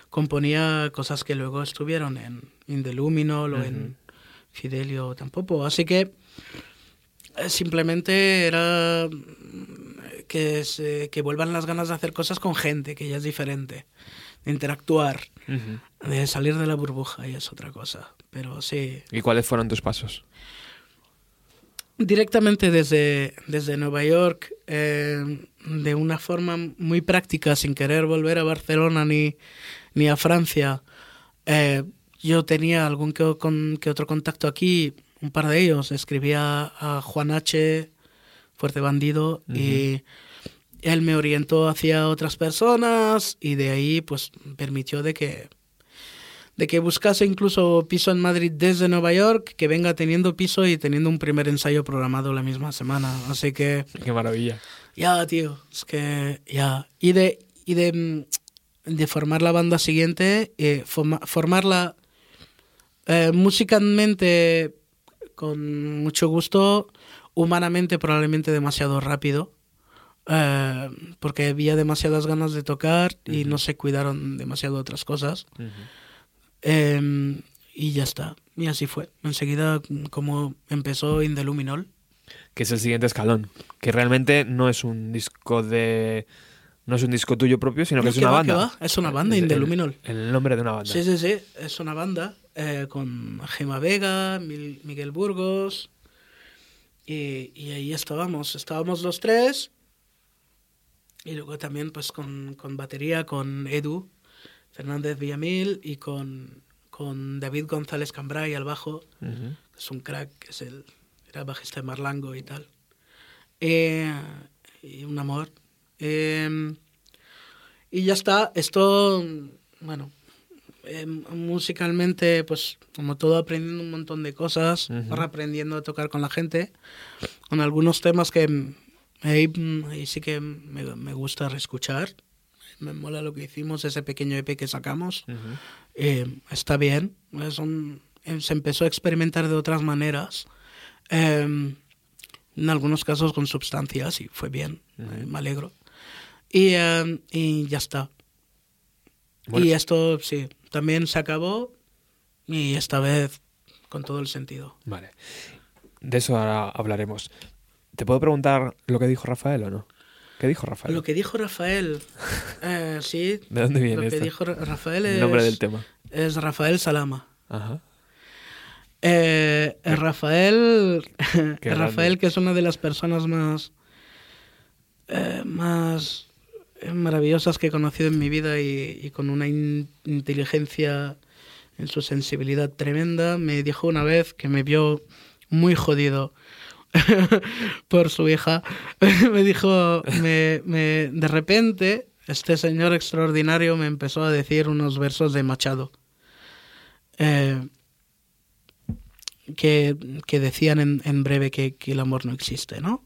componía cosas que luego estuvieron en In the Luminol o en Fidelio tampoco. Así que eh, simplemente era mm, que, se- que vuelvan las ganas de hacer cosas con gente, que ya es diferente, de interactuar, de salir de la burbuja y es otra cosa. Pero sí, ¿Y cuáles fueron tus pasos? Directamente desde, desde Nueva York, eh, de una forma muy práctica, sin querer volver a Barcelona ni, ni a Francia. eh, yo tenía algún que, con- que otro contacto aquí, un par de ellos. Escribía a Juan H., Fuerte Bandido, y él me orientó hacia otras personas y de ahí pues permitió de que de que buscase incluso piso en Madrid desde Nueva York, que venga teniendo piso y teniendo un primer ensayo programado la misma semana. Así que, Qué maravilla. ya, tío, es que ya. Y de, y de, mm, de formar la banda siguiente, eh, forma- formarla eh, musicalmente con mucho gusto, humanamente probablemente demasiado rápido. eh, porque había demasiadas ganas de tocar y no se cuidaron demasiado otras cosas. Em, y ya está. Y así fue. Enseguida, como empezó In the Luminol. Que es el siguiente escalón. Que realmente no es un disco de, No es un disco tuyo propio, sino que es que una va, banda. que va, es una banda, Es el- Indeluminol. El, nombre de una banda. Sí, sí, sí, es una banda eh, con Gema Vega, Mil- Miguel Burgos. Y, y ahí estábamos, estábamos los tres. Y luego también pues con, con batería, con Edu Fernández Villamil y con, con David González Cambray al bajo. Ujú. Es un crack, es el, era bajista de Marlango y tal. Eh, y un amor. Eh, y ya está, esto, bueno, eh, musicalmente, pues como todo aprendiendo un montón de cosas, ahora aprendiendo a tocar con la gente, con algunos temas que ahí, mm, ahí sí que me, me gusta reescuchar. Me mola lo que hicimos, ese pequeño EP que sacamos. Ujú. Eh, está bien. Es un- eh, se empezó a experimentar de otras maneras. Eh, en algunos casos con sustancias y fue bien. eh, me alegro. Y, eh, y ya está. Bueno. Y esto, sí, también se acabó y esta vez con todo el sentido. Vale. De eso ahora hablaremos. ¿Te puedo preguntar lo que dijo Rafael o no? ¿Qué dijo Rafael? Lo que dijo Rafael, eh, sí, *laughs* ¿De dónde viene lo que dijo Ra- Rafael es, El nombre del tema. es Rafael Salama. Ajá. Eh, eh, Rafael, *laughs* Qué Rafael que es una de las personas más, eh, más maravillosas que he conocido en mi vida y, y con una in- inteligencia en su sensibilidad tremenda, me dijo una vez que me vio muy jodido *laughs* por su hija. *laughs* me dijo, me, me- de repente, este señor extraordinario me empezó a decir unos versos de Machado. Eh, que, que decían en, en breve que, que el amor no existe, ¿no?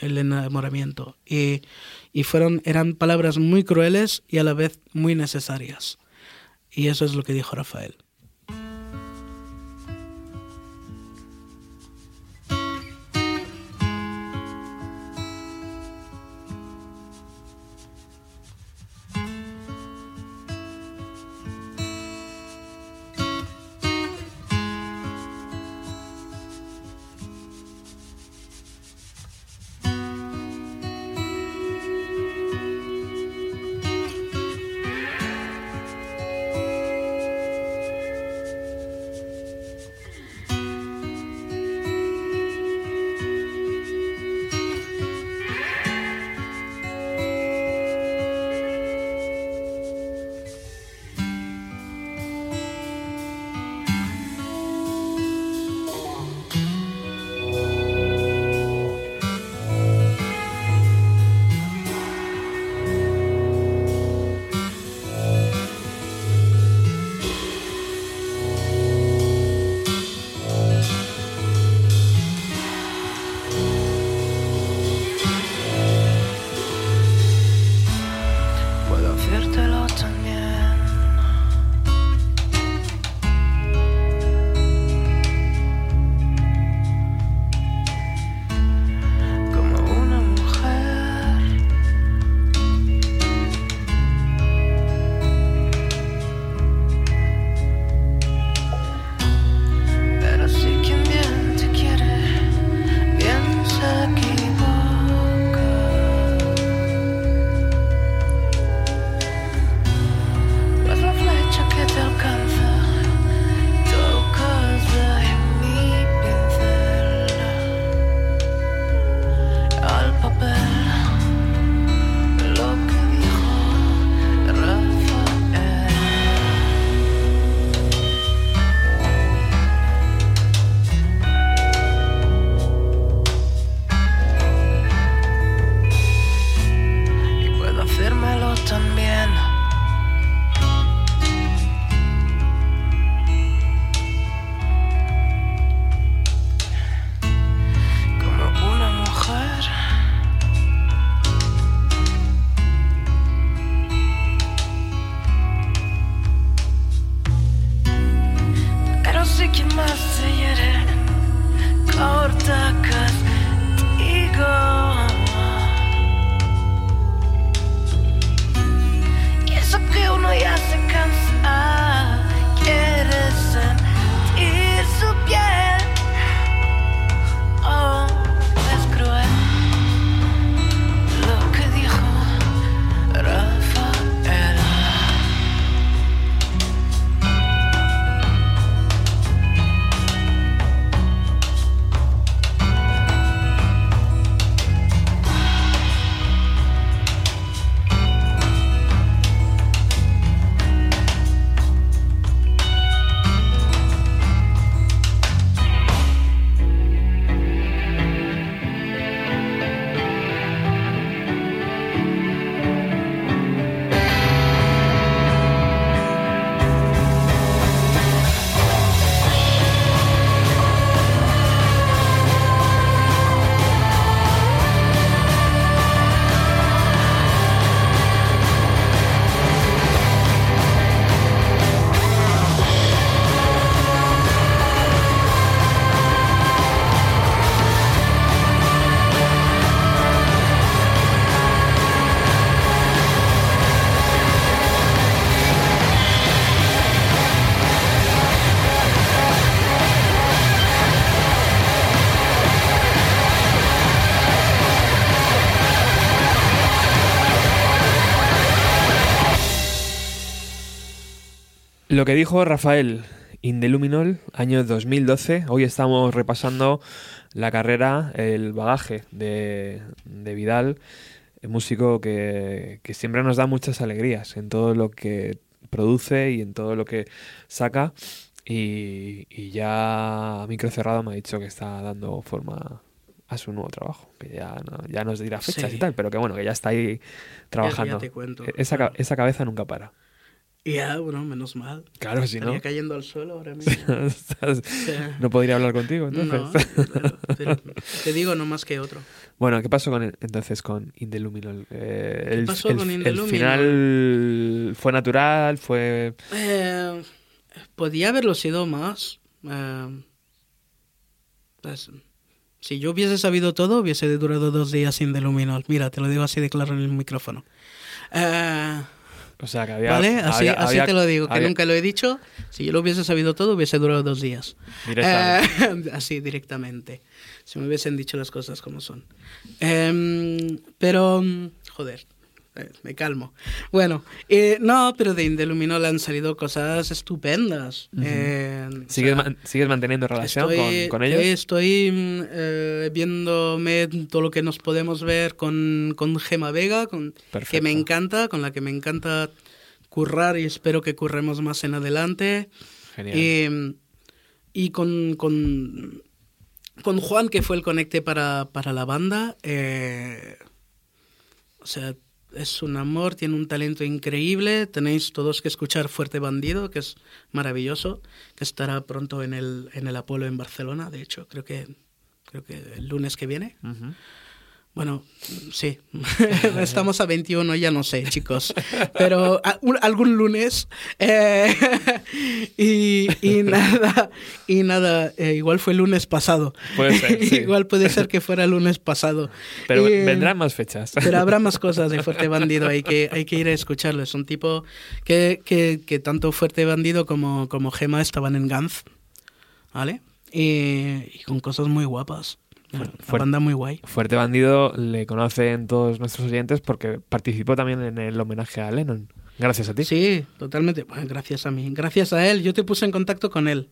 El enamoramiento. Y, y fueron, eran palabras muy crueles y a la vez muy necesarias. Y eso es lo que dijo Rafael. Lo que dijo Rafael Indeluminol, año 2012. Hoy estamos repasando la carrera, el bagaje de, de Vidal, el músico que, que siempre nos da muchas alegrías en todo lo que produce y en todo lo que saca. Y, y ya a micro cerrado me ha dicho que está dando forma a su nuevo trabajo, que ya, no- ya nos dirá fechas Sí. y tal, pero que bueno, que ya está ahí trabajando. te cuento. E- esa cabeza nunca para. Ya, bueno, menos mal. Claro, si no, Estaría cayendo al suelo ahora *laughs* mismo. estás- sea, no podría hablar contigo no, entonces. pero- pero te digo no más que otro. Bueno, ¿qué pasó con el- entonces con Indeluminol? Eh, el, pasó el- con el Indeluminol? final fue natural, fue... Eh, podía haberlo sido más. eh, pues, si yo hubiese sabido todo, hubiese durado dos días sin deluminol. Mira, te lo digo así de claro en el micrófono. Eh, O sea, que había... ¿Vale? Así, había- así había- te lo digo, que nunca lo he dicho. Si yo lo hubiese sabido todo, hubiese durado dos días. Directamente. Eh, *laughs* así, directamente. Si me hubiesen dicho las cosas como son. Em, pero, mm, joder, eh, me calmo. Bueno, eh, no, pero de Indeluminol han salido cosas estupendas. Eh, o ¿Sigues, sea, man- ¿Sigues manteniendo relación Estoy, con, con ellos? Estoy mm, eh, viéndome todo lo que nos podemos ver con, con Gema Vega, con, que me encanta, con la que me encanta currar y espero que curremos más en adelante. Genial. Y, y con, con, con Juan, que fue el conecte para, para la banda. eh, o sea, es un amor, tiene un talento increíble. Tenéis todos que escuchar Fuerte Bandido, que es maravilloso, que estará pronto en el, en el Apolo en Barcelona, de hecho, creo que, creo que el lunes que viene. Bueno, sí. *laughs* Estamos a 21, ya no sé, chicos. Pero a- un- algún lunes. eh, *laughs* y, y nada, y nada, eh, igual fue lunes pasado. Puede ser, *laughs* sí. igual puede ser que fuera el lunes pasado. Pero vendrán más fechas. pero habrá más cosas de Fuerte Bandido, hay que, hay que ir a escucharlo. Es un tipo que, que, que tanto Fuerte Bandido como, como Gema estaban en Gantz, ¿vale? Y con cosas muy guapas. Una banda muy guay. Fuerte Bandido le conocen todos nuestros oyentes porque participó también en el homenaje a Lennon. Gracias a ti. Sí, totalmente. Bueno, gracias a mí. Gracias a él. Yo te puse en contacto con él.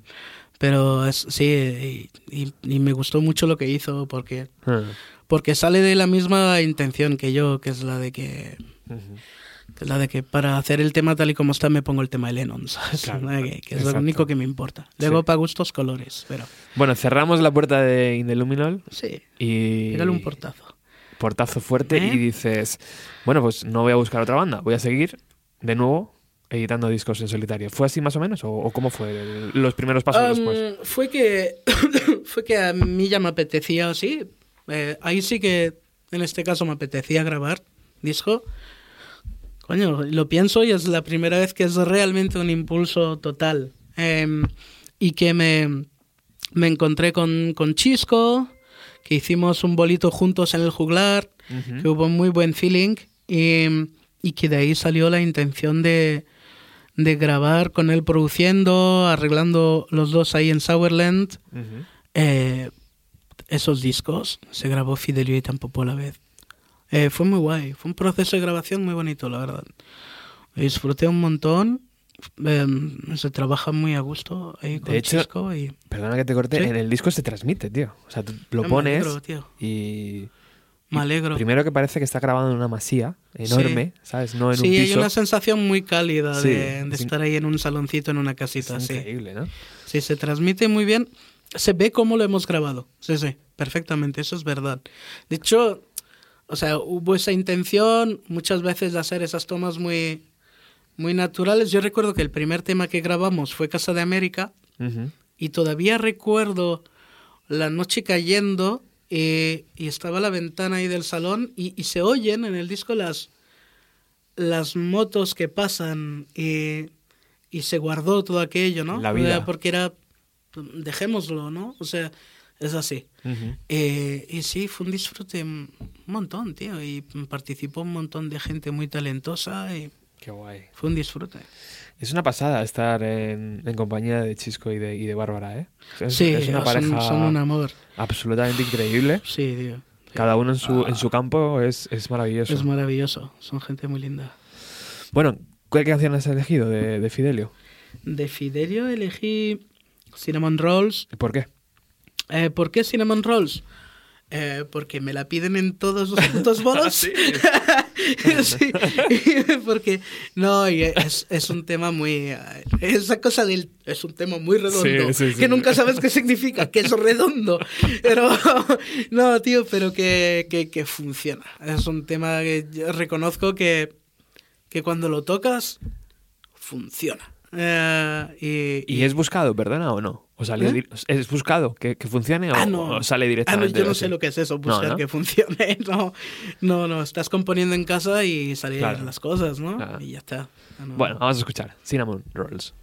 Pero es- sí, y, y- y me gustó mucho lo que hizo porque, Ah, porque sale de la misma intención que yo, que es la de que. Que es la de que para hacer el tema tal y como está me pongo el tema de Lennon, ¿sabes? Claro, *laughs* que, que es exacto. lo único que me importa. Luego Sí. para gustos colores, pero Bueno, cerramos la puerta de Indeluminol sí, y... un portazo. portazo fuerte ¿Eh? y dices, bueno, pues no voy a buscar otra banda, voy a seguir de nuevo editando discos en solitario. ¿Fue así más o menos? ¿O, cómo fue el- los primeros pasos Am, después? Fue que *coughs* fue que a mí ya me apetecía así. Eh, ahí sí que en este caso me apetecía grabar disco. Coño, lo pienso y es la primera vez que es realmente un impulso total. Em, y que me, me encontré con, con Chisco, que hicimos un bolito juntos en el juglar, que hubo muy buen feeling y, y que de ahí salió la intención de, de grabar con él produciendo, arreglando los dos ahí en Sourland. Ujú. eh, esos discos se grabó Fidelio y Tampopo a la vez. Eh, fue muy guay, fue un proceso de grabación muy bonito, la verdad. Disfruté un montón, eh, se trabaja muy a gusto ahí con De hecho, Chisco y Perdona que te corte, ¿Sí? en el disco se transmite, tío. O sea, tú lo Me pones alegro, tío. y... me alegro. Primero que parece que está grabado en una masía enorme, ¿sabes? No en sí, un hay piso. una sensación muy cálida Sí, de, de es estar ahí en un saloncito, en una Es casita. Sí. increíble, ¿no? sí, se transmite muy bien. Se ve cómo lo hemos grabado. Sí, sí, perfectamente, eso es verdad. De hecho, o sea, hubo esa intención muchas veces de hacer esas tomas muy, muy naturales. Yo recuerdo que el primer tema que grabamos fue Casa de América y todavía recuerdo la noche cayendo eh, y estaba la ventana ahí del salón y, y se oyen en el disco las, las motos que pasan y, y se guardó todo aquello, ¿no? La vida. Porque era, dejémoslo, ¿no? O sea, es así. Eh, y sí, fue un disfrute un montón, tío, y participó un montón de gente muy talentosa y Qué guay. fue un disfrute. Es una pasada estar en, en compañía de Chisco y de, y de Bárbara, ¿eh? Es, sí, es una son- pareja son un amor. absolutamente increíble. Sí, tío. Cada uno en su, en su campo es, es maravilloso. Es maravilloso, son gente muy linda. Bueno, ¿cuál canción has elegido de, de Fidelio? De Fidelio elegí Cinnamon Rolls. ¿Por qué? Eh, ¿Por qué Cinnamon Rolls? Eh, porque me la piden en todos los putos *laughs* bolos. Sí. *laughs* Sí, porque no, y es, es un tema muy. eh, Esa cosa del. Es un tema muy redondo. Sí, sí, sí. Que nunca sabes qué significa, que es redondo. Pero. *laughs* No, tío, pero que, que, que funciona. Es un tema que yo reconozco que. Que cuando lo tocas. Funciona. Eh, y, ¿Y es buscado, perdona, o no? ¿O sale ¿Eh? ¿Es buscado que, que funcione o, Ah, no. o sale Ah, no, directamente? yo no sé lo que es eso, buscar ¿no? que funcione. *laughs* No, no, no, estás componiendo en casa y salen Claro. las cosas, ¿no? Claro. Y ya está. Ah, no. Bueno, vamos a escuchar. Cinnamon Rolls.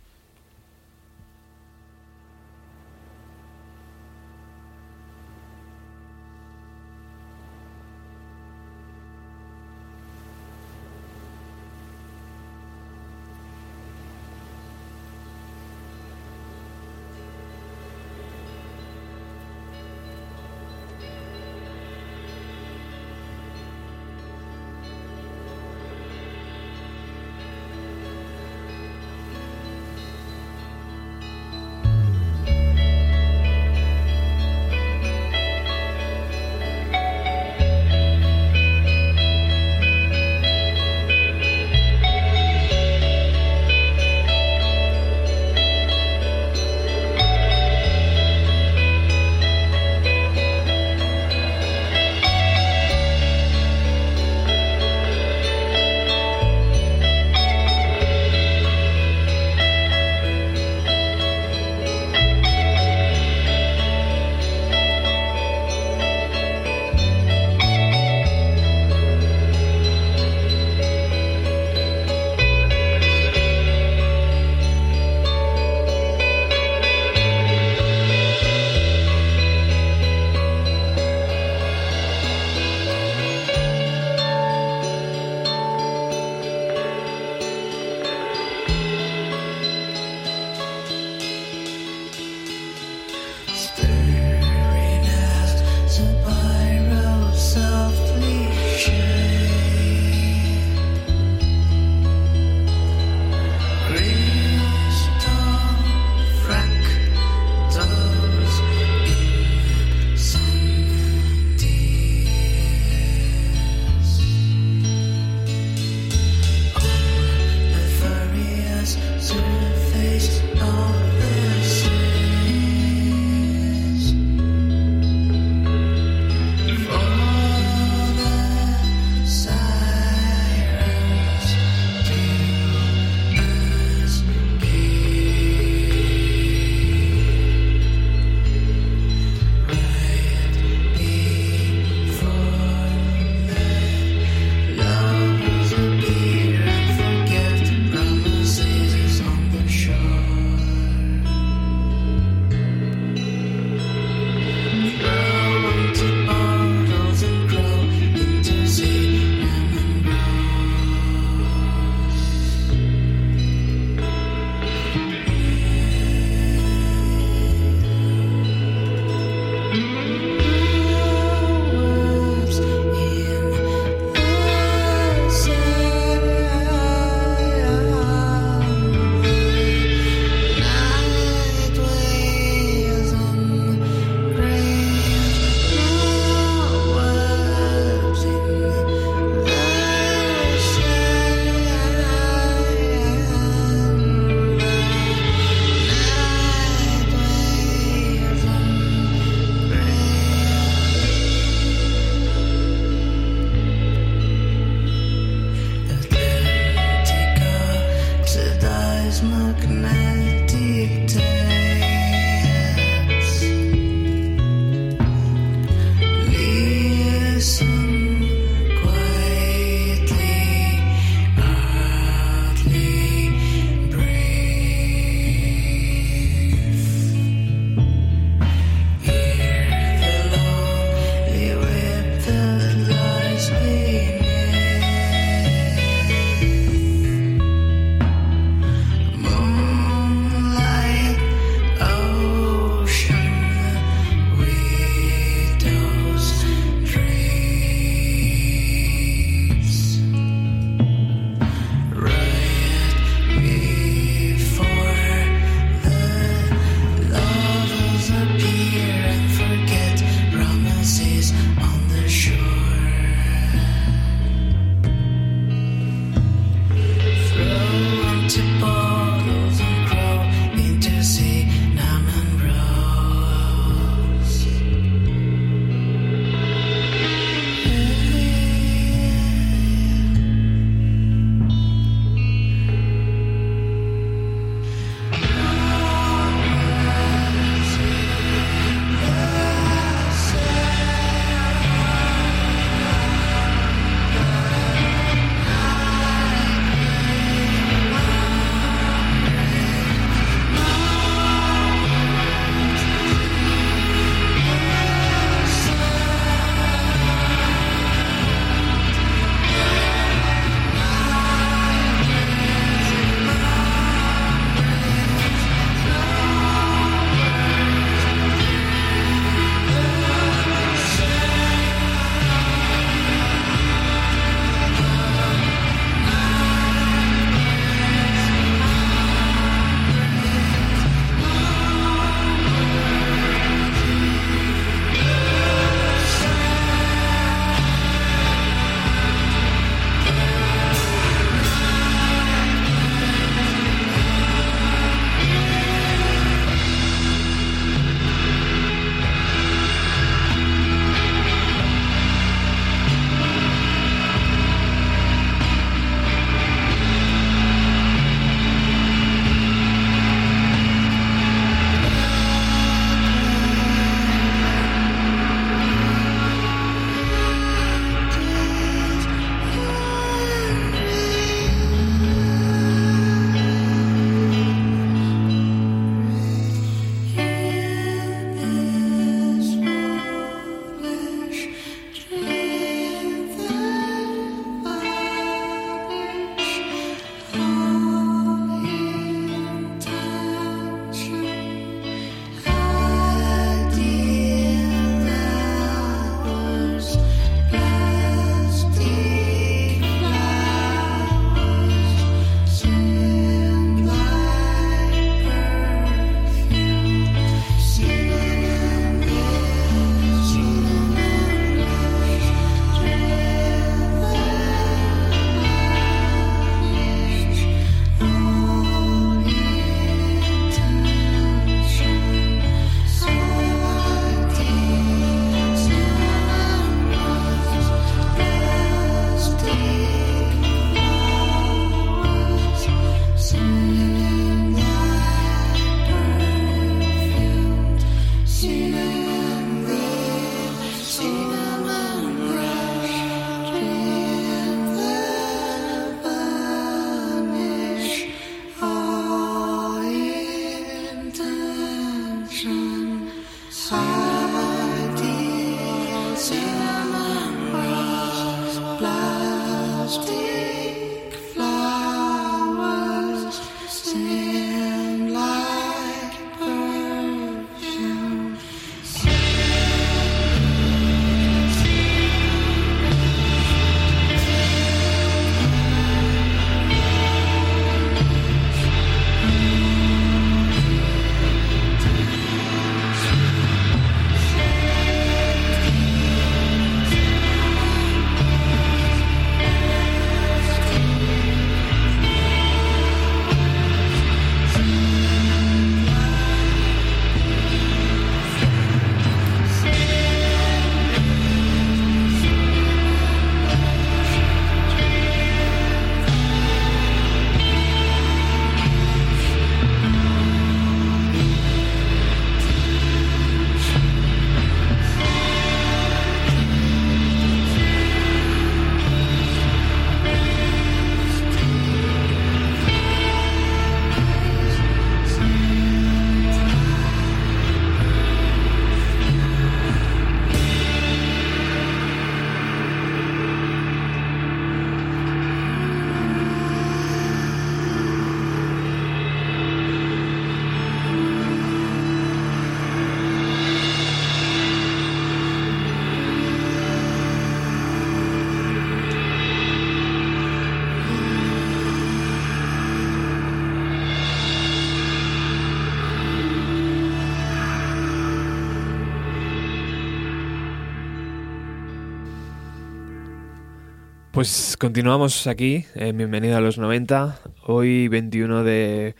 Pues continuamos aquí, eh, bienvenido a los 90. Hoy 21 de,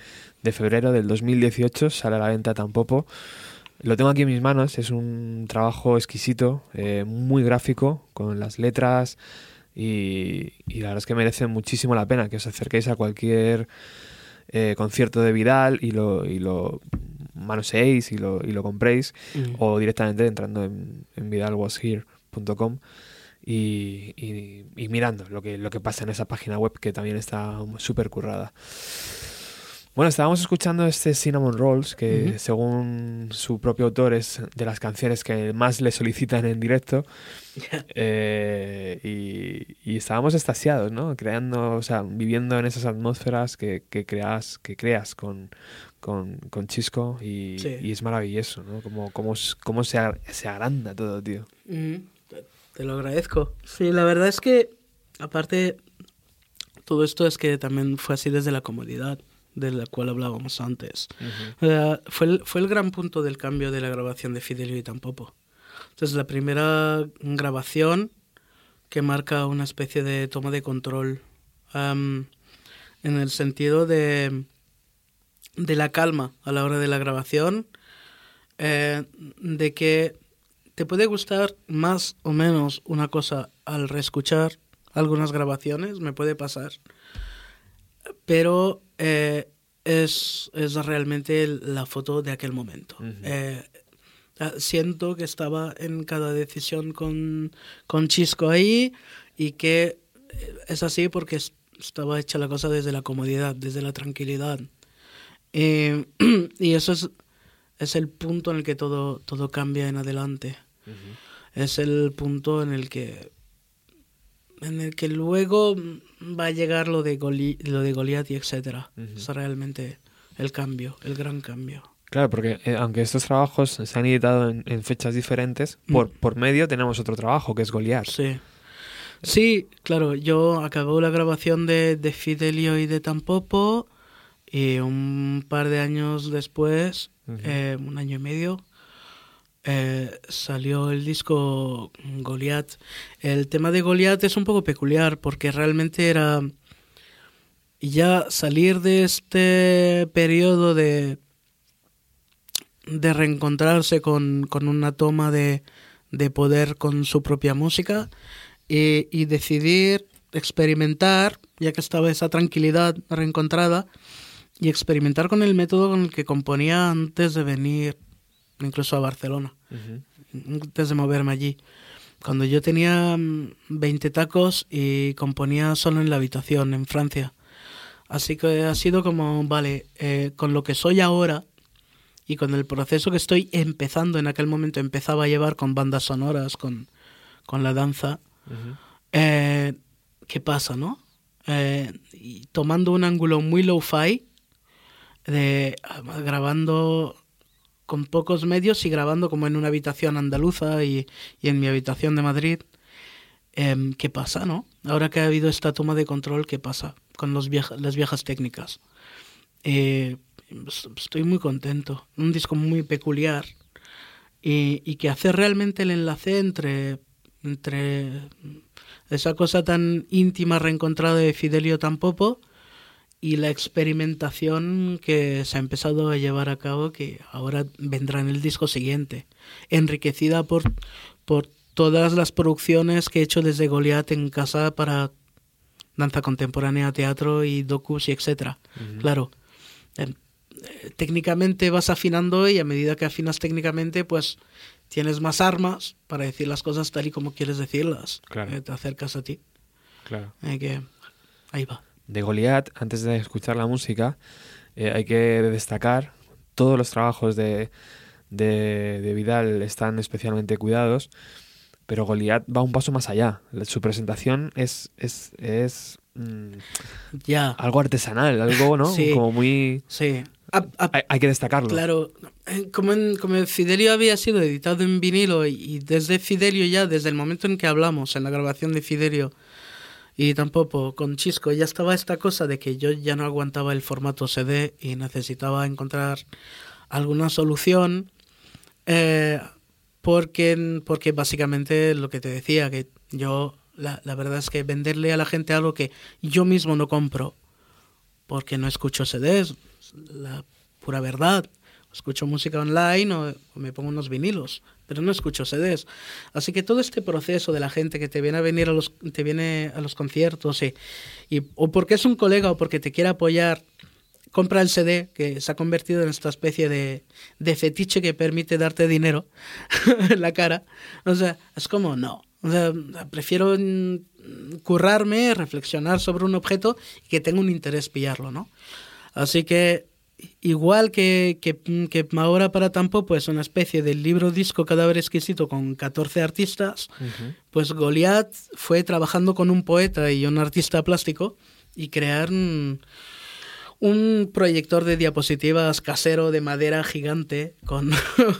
de febrero del 2018 sale a la venta Tampopo. Lo tengo aquí en mis manos, es un trabajo exquisito, eh, muy gráfico, con las letras y, y la verdad es que merece muchísimo la pena que os acerquéis a cualquier eh, concierto de Vidal y lo, y lo manoseéis y lo, y lo compréis Mm. o directamente entrando en, en vidalwashere.com y, y, y mirando lo que, lo que pasa en esa página web que también está súper currada. Bueno, estábamos escuchando este Cinnamon Rolls, que según su propio autor es de las canciones que más le solicitan en directo. *laughs* Eh, y, y estábamos extasiados, ¿no? Creando, o sea, viviendo en esas atmósferas que, que creas, que creas con, con, con Chisco y, Sí. y es maravilloso, ¿no? Como, como, cómo se, ag- se agranda todo, tío. Te- Te lo agradezco. Sí, la verdad es que, aparte, todo esto es que también fue así desde la comodidad de la cual hablábamos antes. O sea, fue, el, fue el gran punto del cambio de la grabación de Fidelio y Tampopo. Entonces, la primera grabación que marca una especie de toma de control en el sentido de, de la calma a la hora de la grabación, eh, de que te puede gustar más o menos una cosa al reescuchar algunas grabaciones, me puede pasar, pero eh, es, es realmente la foto de aquel momento. Eh, ah, siento que estaba en cada decisión con, con Chisco ahí y que eh, es así porque es- estaba hecha la cosa desde la comodidad, desde la tranquilidad. Eh, *clears throat* y eso es, es el punto en el que todo, todo cambia en adelante. Es el punto en el que en el que luego va a llegar lo de, Goli- lo de Goliath y etcétera. Es realmente el cambio, el gran cambio. Claro, porque eh, aunque estos trabajos se han editado en, en fechas diferentes, Mm. por, por medio tenemos otro trabajo que es Goliath. Sí. Sí, claro, yo acabó la grabación de, de Fidelio y de Tampopo y un par de años después, eh, un año y medio, eh, salió el disco Goliath. El tema de Goliath es un poco peculiar porque realmente era ya salir de este periodo de de reencontrarse con, con una toma de, de poder con su propia música y, y decidir experimentar, ya que estaba esa tranquilidad reencontrada, y experimentar con el método con el que componía antes de venir incluso a Barcelona, Ujú. antes de moverme allí. Cuando yo tenía mm, 20 tacos y componía solo en la habitación, en Francia. Así que ha sido como, vale, eh, con lo que soy ahora y con el proceso que estoy empezando, en aquel momento empezaba a llevar con bandas sonoras, con, con la danza, eh, ¿qué pasa, no? Eh, y tomando un ángulo muy low-fi, ah, grabando con pocos medios y grabando como en una habitación andaluza y, y en mi habitación de Madrid. Em, ¿Qué pasa, no? Ahora que ha habido esta toma de control, ¿qué pasa con los vieja- las viejas técnicas? Eh, est- estoy muy contento. Un disco muy peculiar y, y que hace realmente el enlace entre, entre esa cosa tan íntima reencontrada de Fidelio Tampopo y la experimentación que se ha empezado a llevar a cabo que ahora vendrá en el disco siguiente, enriquecida por, por todas las producciones que he hecho desde Goliath en casa para danza contemporánea, teatro y docus y etcétera. Claro, eh, eh, técnicamente vas afinando y a medida que afinas técnicamente, pues tienes más armas para decir las cosas tal y como quieres decirlas. Claro. Eh, te acercas a ti. Claro. Eh, que ahí va. De Goliath, antes de escuchar la música, eh, hay que destacar todos los trabajos de, de, de Vidal están especialmente cuidados, pero Goliath va un paso más allá. Su presentación es, es, es mm, Ya. algo artesanal, algo, ¿no? *laughs* Sí. Como muy... Sí. A- a- Hay, hay que destacarlo. Claro, eh, como, en, como Fidelio había sido editado en vinilo y, y desde Fidelio ya, desde el momento en que hablamos en la grabación de Fidelio y tampoco con Chisco, ya estaba esta cosa de que yo ya no aguantaba el formato CD y necesitaba encontrar alguna solución eh, porque, porque básicamente lo que te decía, que yo La, la verdad es que venderle a la gente algo que yo mismo no compro porque no escucho CDs, la pura verdad. Escucho música online o, o me pongo unos vinilos, pero no escucho CDs. Así que todo este proceso de la gente que te viene a venir a los, te viene a los conciertos y, y- o porque es un colega o porque te quiere apoyar, compra el CD que se ha convertido en esta especie de, de fetiche que permite darte dinero *laughs* en la cara. O sea, es como no. O sea, prefiero currarme, reflexionar sobre un objeto y que tenga un interés pillarlo, ¿no? Así que igual que, que, que ahora para Tampo, pues una especie de libro disco cadáver exquisito con 14 artistas, pues Goliath fue trabajando con un poeta y un artista plástico y crear un, un proyector de diapositivas casero de madera gigante con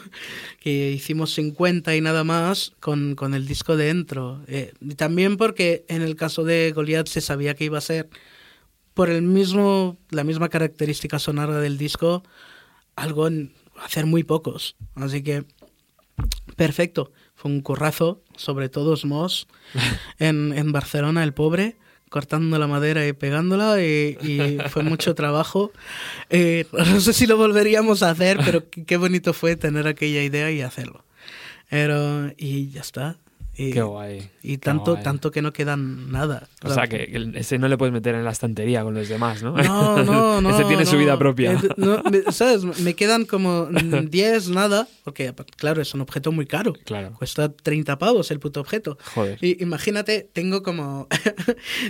*laughs* que hicimos 50 y nada más con, con el disco dentro. Eh, y también porque en el caso de Goliath se sabía que iba a ser por el mismo la misma característica sonora del disco algo en hacer muy pocos. Así que perfecto. Fue un currazo, sobre todo Moss, *laughs* en, en Barcelona, el pobre, cortando la madera y pegándola, y, y fue mucho trabajo. Eh, no sé si lo volveríamos a hacer, pero qué qué bonito fue tener aquella idea y hacerlo. Pero, y ya está. Y, Qué guay. y tanto, guay. tanto que no quedan nada. O sea, que ese no le puedes meter en la estantería con los demás, ¿no? No, no, *laughs* no. Ese tiene su no. vida propia. No, me- *laughs* ¿Sabes? Me quedan como *laughs* mm, 10 nada, porque claro, es un objeto muy caro. Claro. Cuesta 30 pavos el puto objeto. Joder. Y imagínate, tengo como.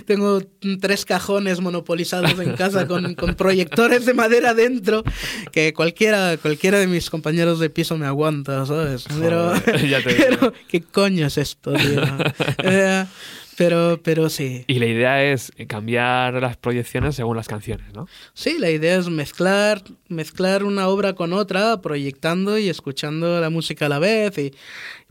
tengo tres cajones monopolizados en casa con, con proyectores de madera dentro que cualquiera, cualquiera de mis compañeros de piso me aguanta, ¿sabes? Pero, Joder, ya te digo. pero, ¿qué coño es esto, tío? *laughs* Eh, pero, pero sí. Y la idea es cambiar las proyecciones según las canciones, ¿no? Sí, la idea es mezclar, mezclar una obra con otra, proyectando y escuchando la música a la vez. Y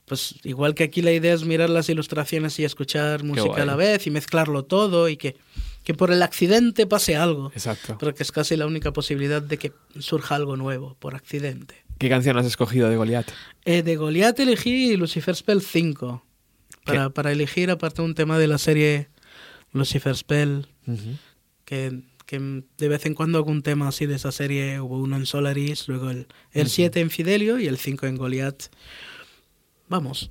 pues igual que aquí la idea es mirar las ilustraciones y escuchar música a la vez y mezclarlo todo y que, que por el accidente pase algo. Exacto. Porque es casi la única posibilidad de que surja algo nuevo por accidente. ¿Qué canción has escogido de Goliath? Eh, de Goliath elegí Lucifer Spell 5. Para, para elegir, aparte, un tema de la serie Lucifer Spell, que, que de vez en cuando hago un tema así de esa serie. Hubo uno en Solaris, luego el, el 7 en Fidelio y el 5 en Goliath. Vamos.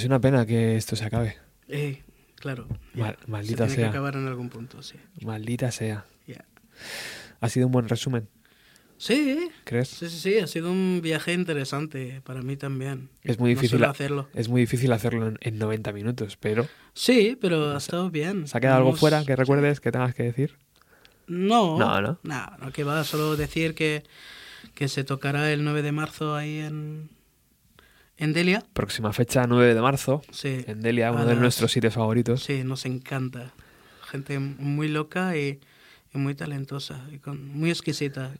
Es una pena que esto se acabe. Eh, claro. ya. Mal- Se maldita tiene sea. que acabar en algún punto, sí. Maldita sea. Ya. Ha sido un buen resumen, Sí, ¿crees? sí, sí, sí, ha sido un viaje interesante para mí también. Es muy No difícil, a- hacerlo. es muy difícil hacerlo en, en 90 minutos, pero Sí, pero ha estado bien. ¿se ha quedado algo Hemos- fuera que recuerdes que tengas que decir? No, No, ¿no? no, no, que va, solo decir que, que se tocará el 9 de marzo ahí en, en Delia. Próxima fecha, 9 de marzo, Sí, en Delia, a uno de nuestros sitios favoritos. sí, nos encanta. Gente muy loca y, y muy talentosa, y con, muy exquisita.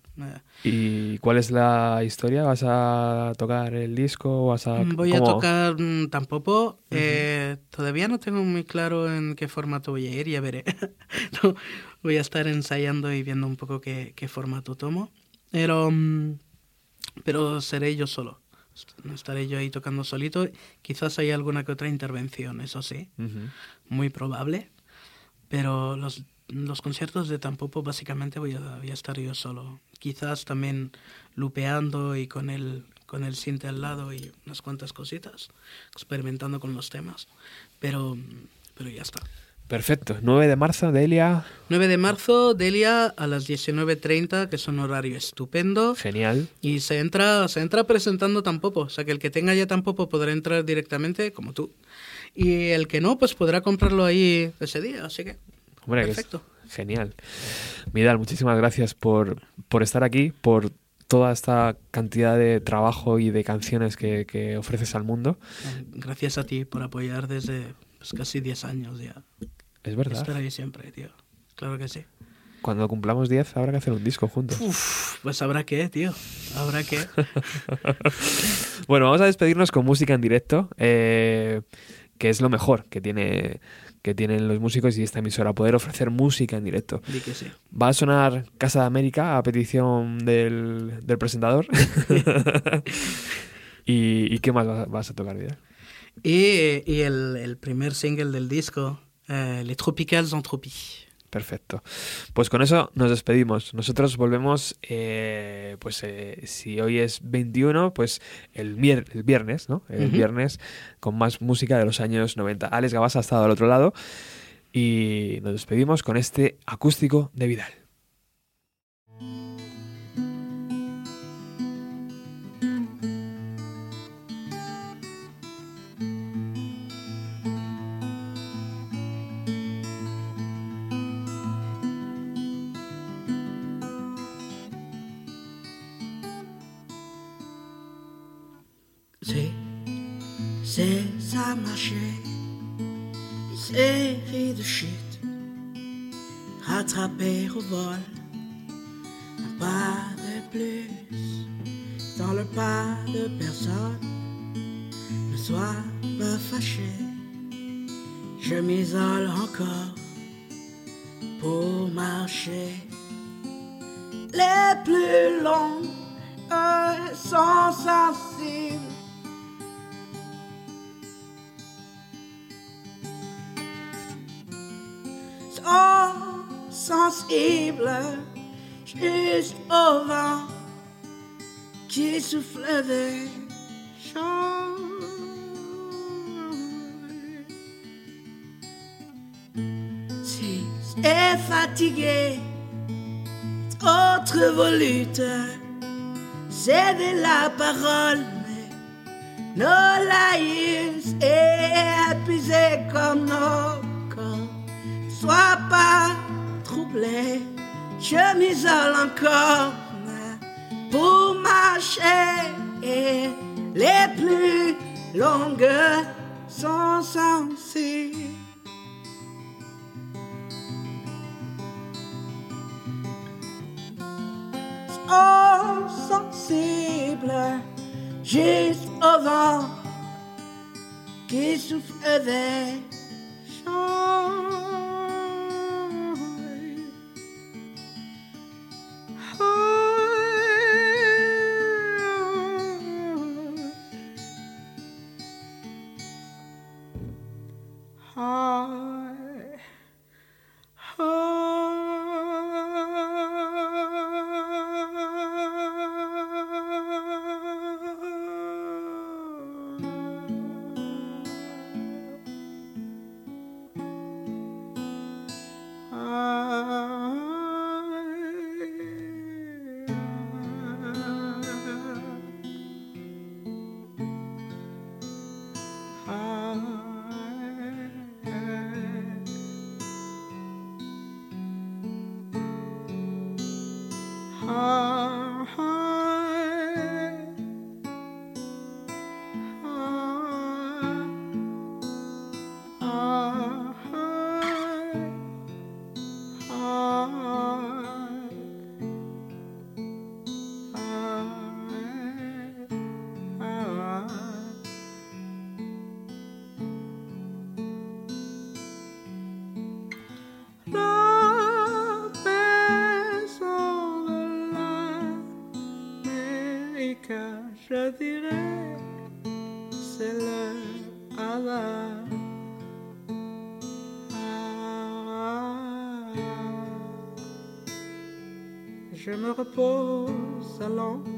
¿Y cuál es la historia? ¿Vas a tocar el disco? ¿Vas a, Voy a cómo? tocar mm, tampoco. eh, todavía no tengo muy claro en qué formato voy a ir, ya veré. *laughs* No, voy a estar ensayando y viendo un poco qué, qué formato tomo. Pero, mm, pero seré yo solo. No estaré yo ahí tocando solito. Quizás haya alguna que otra intervención, eso sí. Ujú. Muy probable. Pero los, los conciertos de Tampopo básicamente voy a, voy a estar yo solo. Quizás también lupeando y con el, con el synth al lado y unas cuantas cositas. Experimentando con los temas. Pero, pero ya está. Perfecto. 9 de marzo, Delia. 9 de marzo, Delia a las 19.30, que es un horario estupendo. Genial. Y se entra, se entra presentando Tampopo. O sea, que el que tenga ya Tampopo podrá entrar directamente, como tú. Y el que no, pues podrá comprarlo ahí ese día. Así que, Hombre, que es perfecto. genial. Vidal, muchísimas gracias por, por estar aquí, por toda esta cantidad de trabajo y de canciones que, que ofreces al mundo. Gracias a ti por apoyar desde pues, casi 10 años ya. Es verdad. Estar ahí siempre, tío. Claro que sí. Cuando cumplamos 10 habrá que hacer un disco juntos. Uf, pues habrá que, tío. Habrá que. *laughs* Bueno, vamos a despedirnos con música en directo, eh, que es lo mejor que tiene que tienen los músicos y esta emisora, poder ofrecer música en directo. Di que sí. Va a sonar Casa de América a petición del, del presentador. *laughs* *laughs* ¿Y, y qué más vas, a tocar, Vidal? Y, y el, el primer single del disco, eh, Les Tropicales Entropie. Perfecto. Pues con eso nos despedimos. Nosotros volvemos, eh, pues eh, si hoy es 21, pues el, mier- el viernes, ¿no? El viernes con más música de los años 90. Alex Gabas ha estado al otro lado y nos despedimos con este acústico de Vidal. Série de chutes. Rattrapé au vol. Pas de plus. Dans le pas de personne. Ne sois pas fâché. Je m'isole encore. Pour marcher. Les plus longs eux, sont sensibles. Sont sensibles juste au vent qui souffle des. Si est fatigué, autre volute, c'est de la parole, mais nos laïus est épuisé comme nos. Sois pas troublé, je m'isole encore pour marcher. Et les plus longues sont sensibles. sont sensibles juste au vent qui souffle des champs. Me repose à.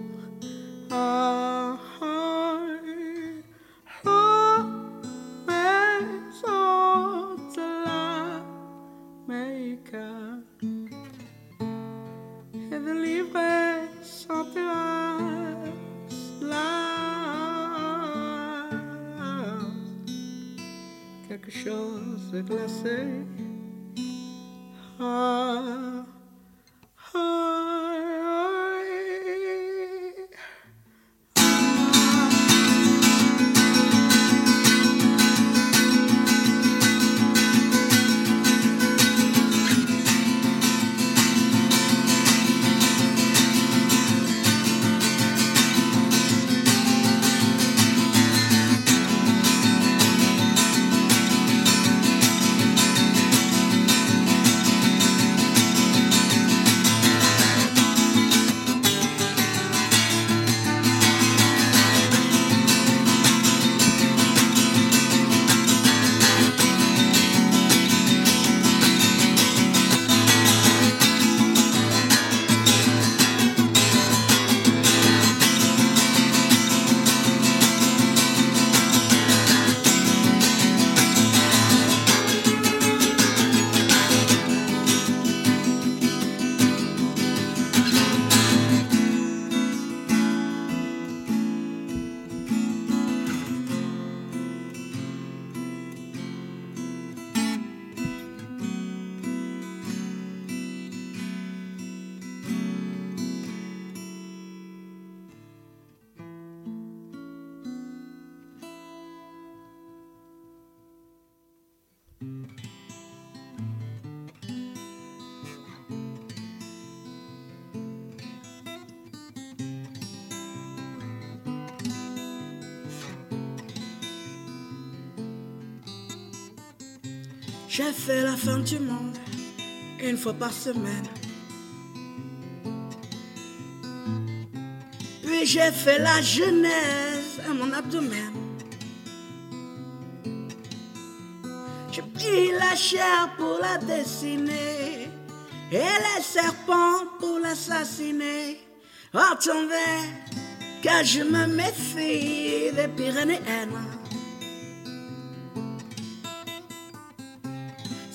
J'ai fait la fin du monde une fois par semaine. Puis j'ai fait la genèse à mon abdomen. J'ai pris la chair pour la dessiner et les serpents pour l'assassiner. Attendez que je me méfie des Pyrénéennes.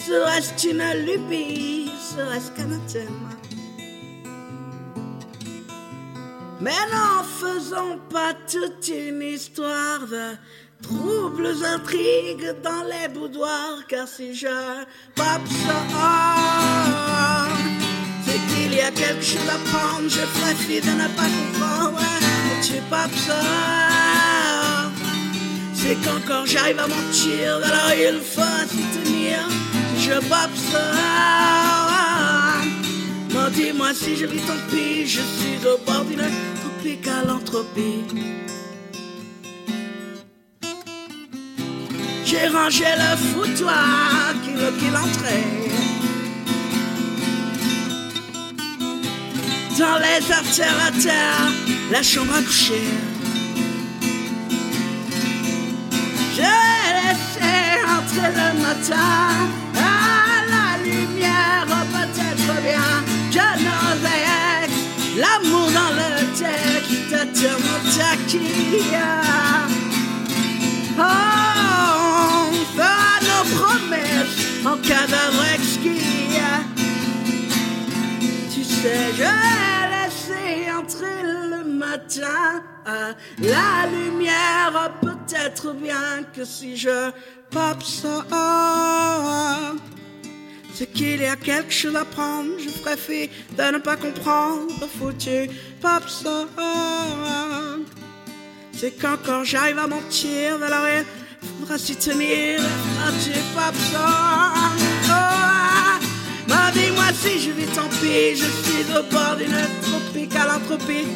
Serait-ce une lubie, serait-ce qu'un athème Mais n'en faisons pas toute une histoire de troubles intrigues dans les boudoirs, car si je pop ça, c'est qu'il y a quelque chose à prendre, je fi de ne pas comprendre que tu pop ça. C'est qu'encore j'arrive à mentir, alors il faut s'y tenir. Je pop ça, Bon, dis-moi si je vis tant pis, je suis au bord d'une tropicale entropie. J'ai rangé le foutoir qui veut qu'il entrait. Dans les artères à terre, la chambre à coucher. J'ai laissé entrer le matin Oh, on fera nos promesses en cadavre exquis. Tu sais, je l'ai laissé entrer le matin à la lumière. Peut-être bien que si je pop ça, c'est qu'il y a quelque chose à prendre. Je fi de ne pas comprendre. Foutu pop ça. C'est qu'encore j'arrive à mentir, il faudra s'y tenir. Ah, tu pop ça. Oh, bah, dis-moi si je vis tant pis, je suis au bord d'une tropicale entropie.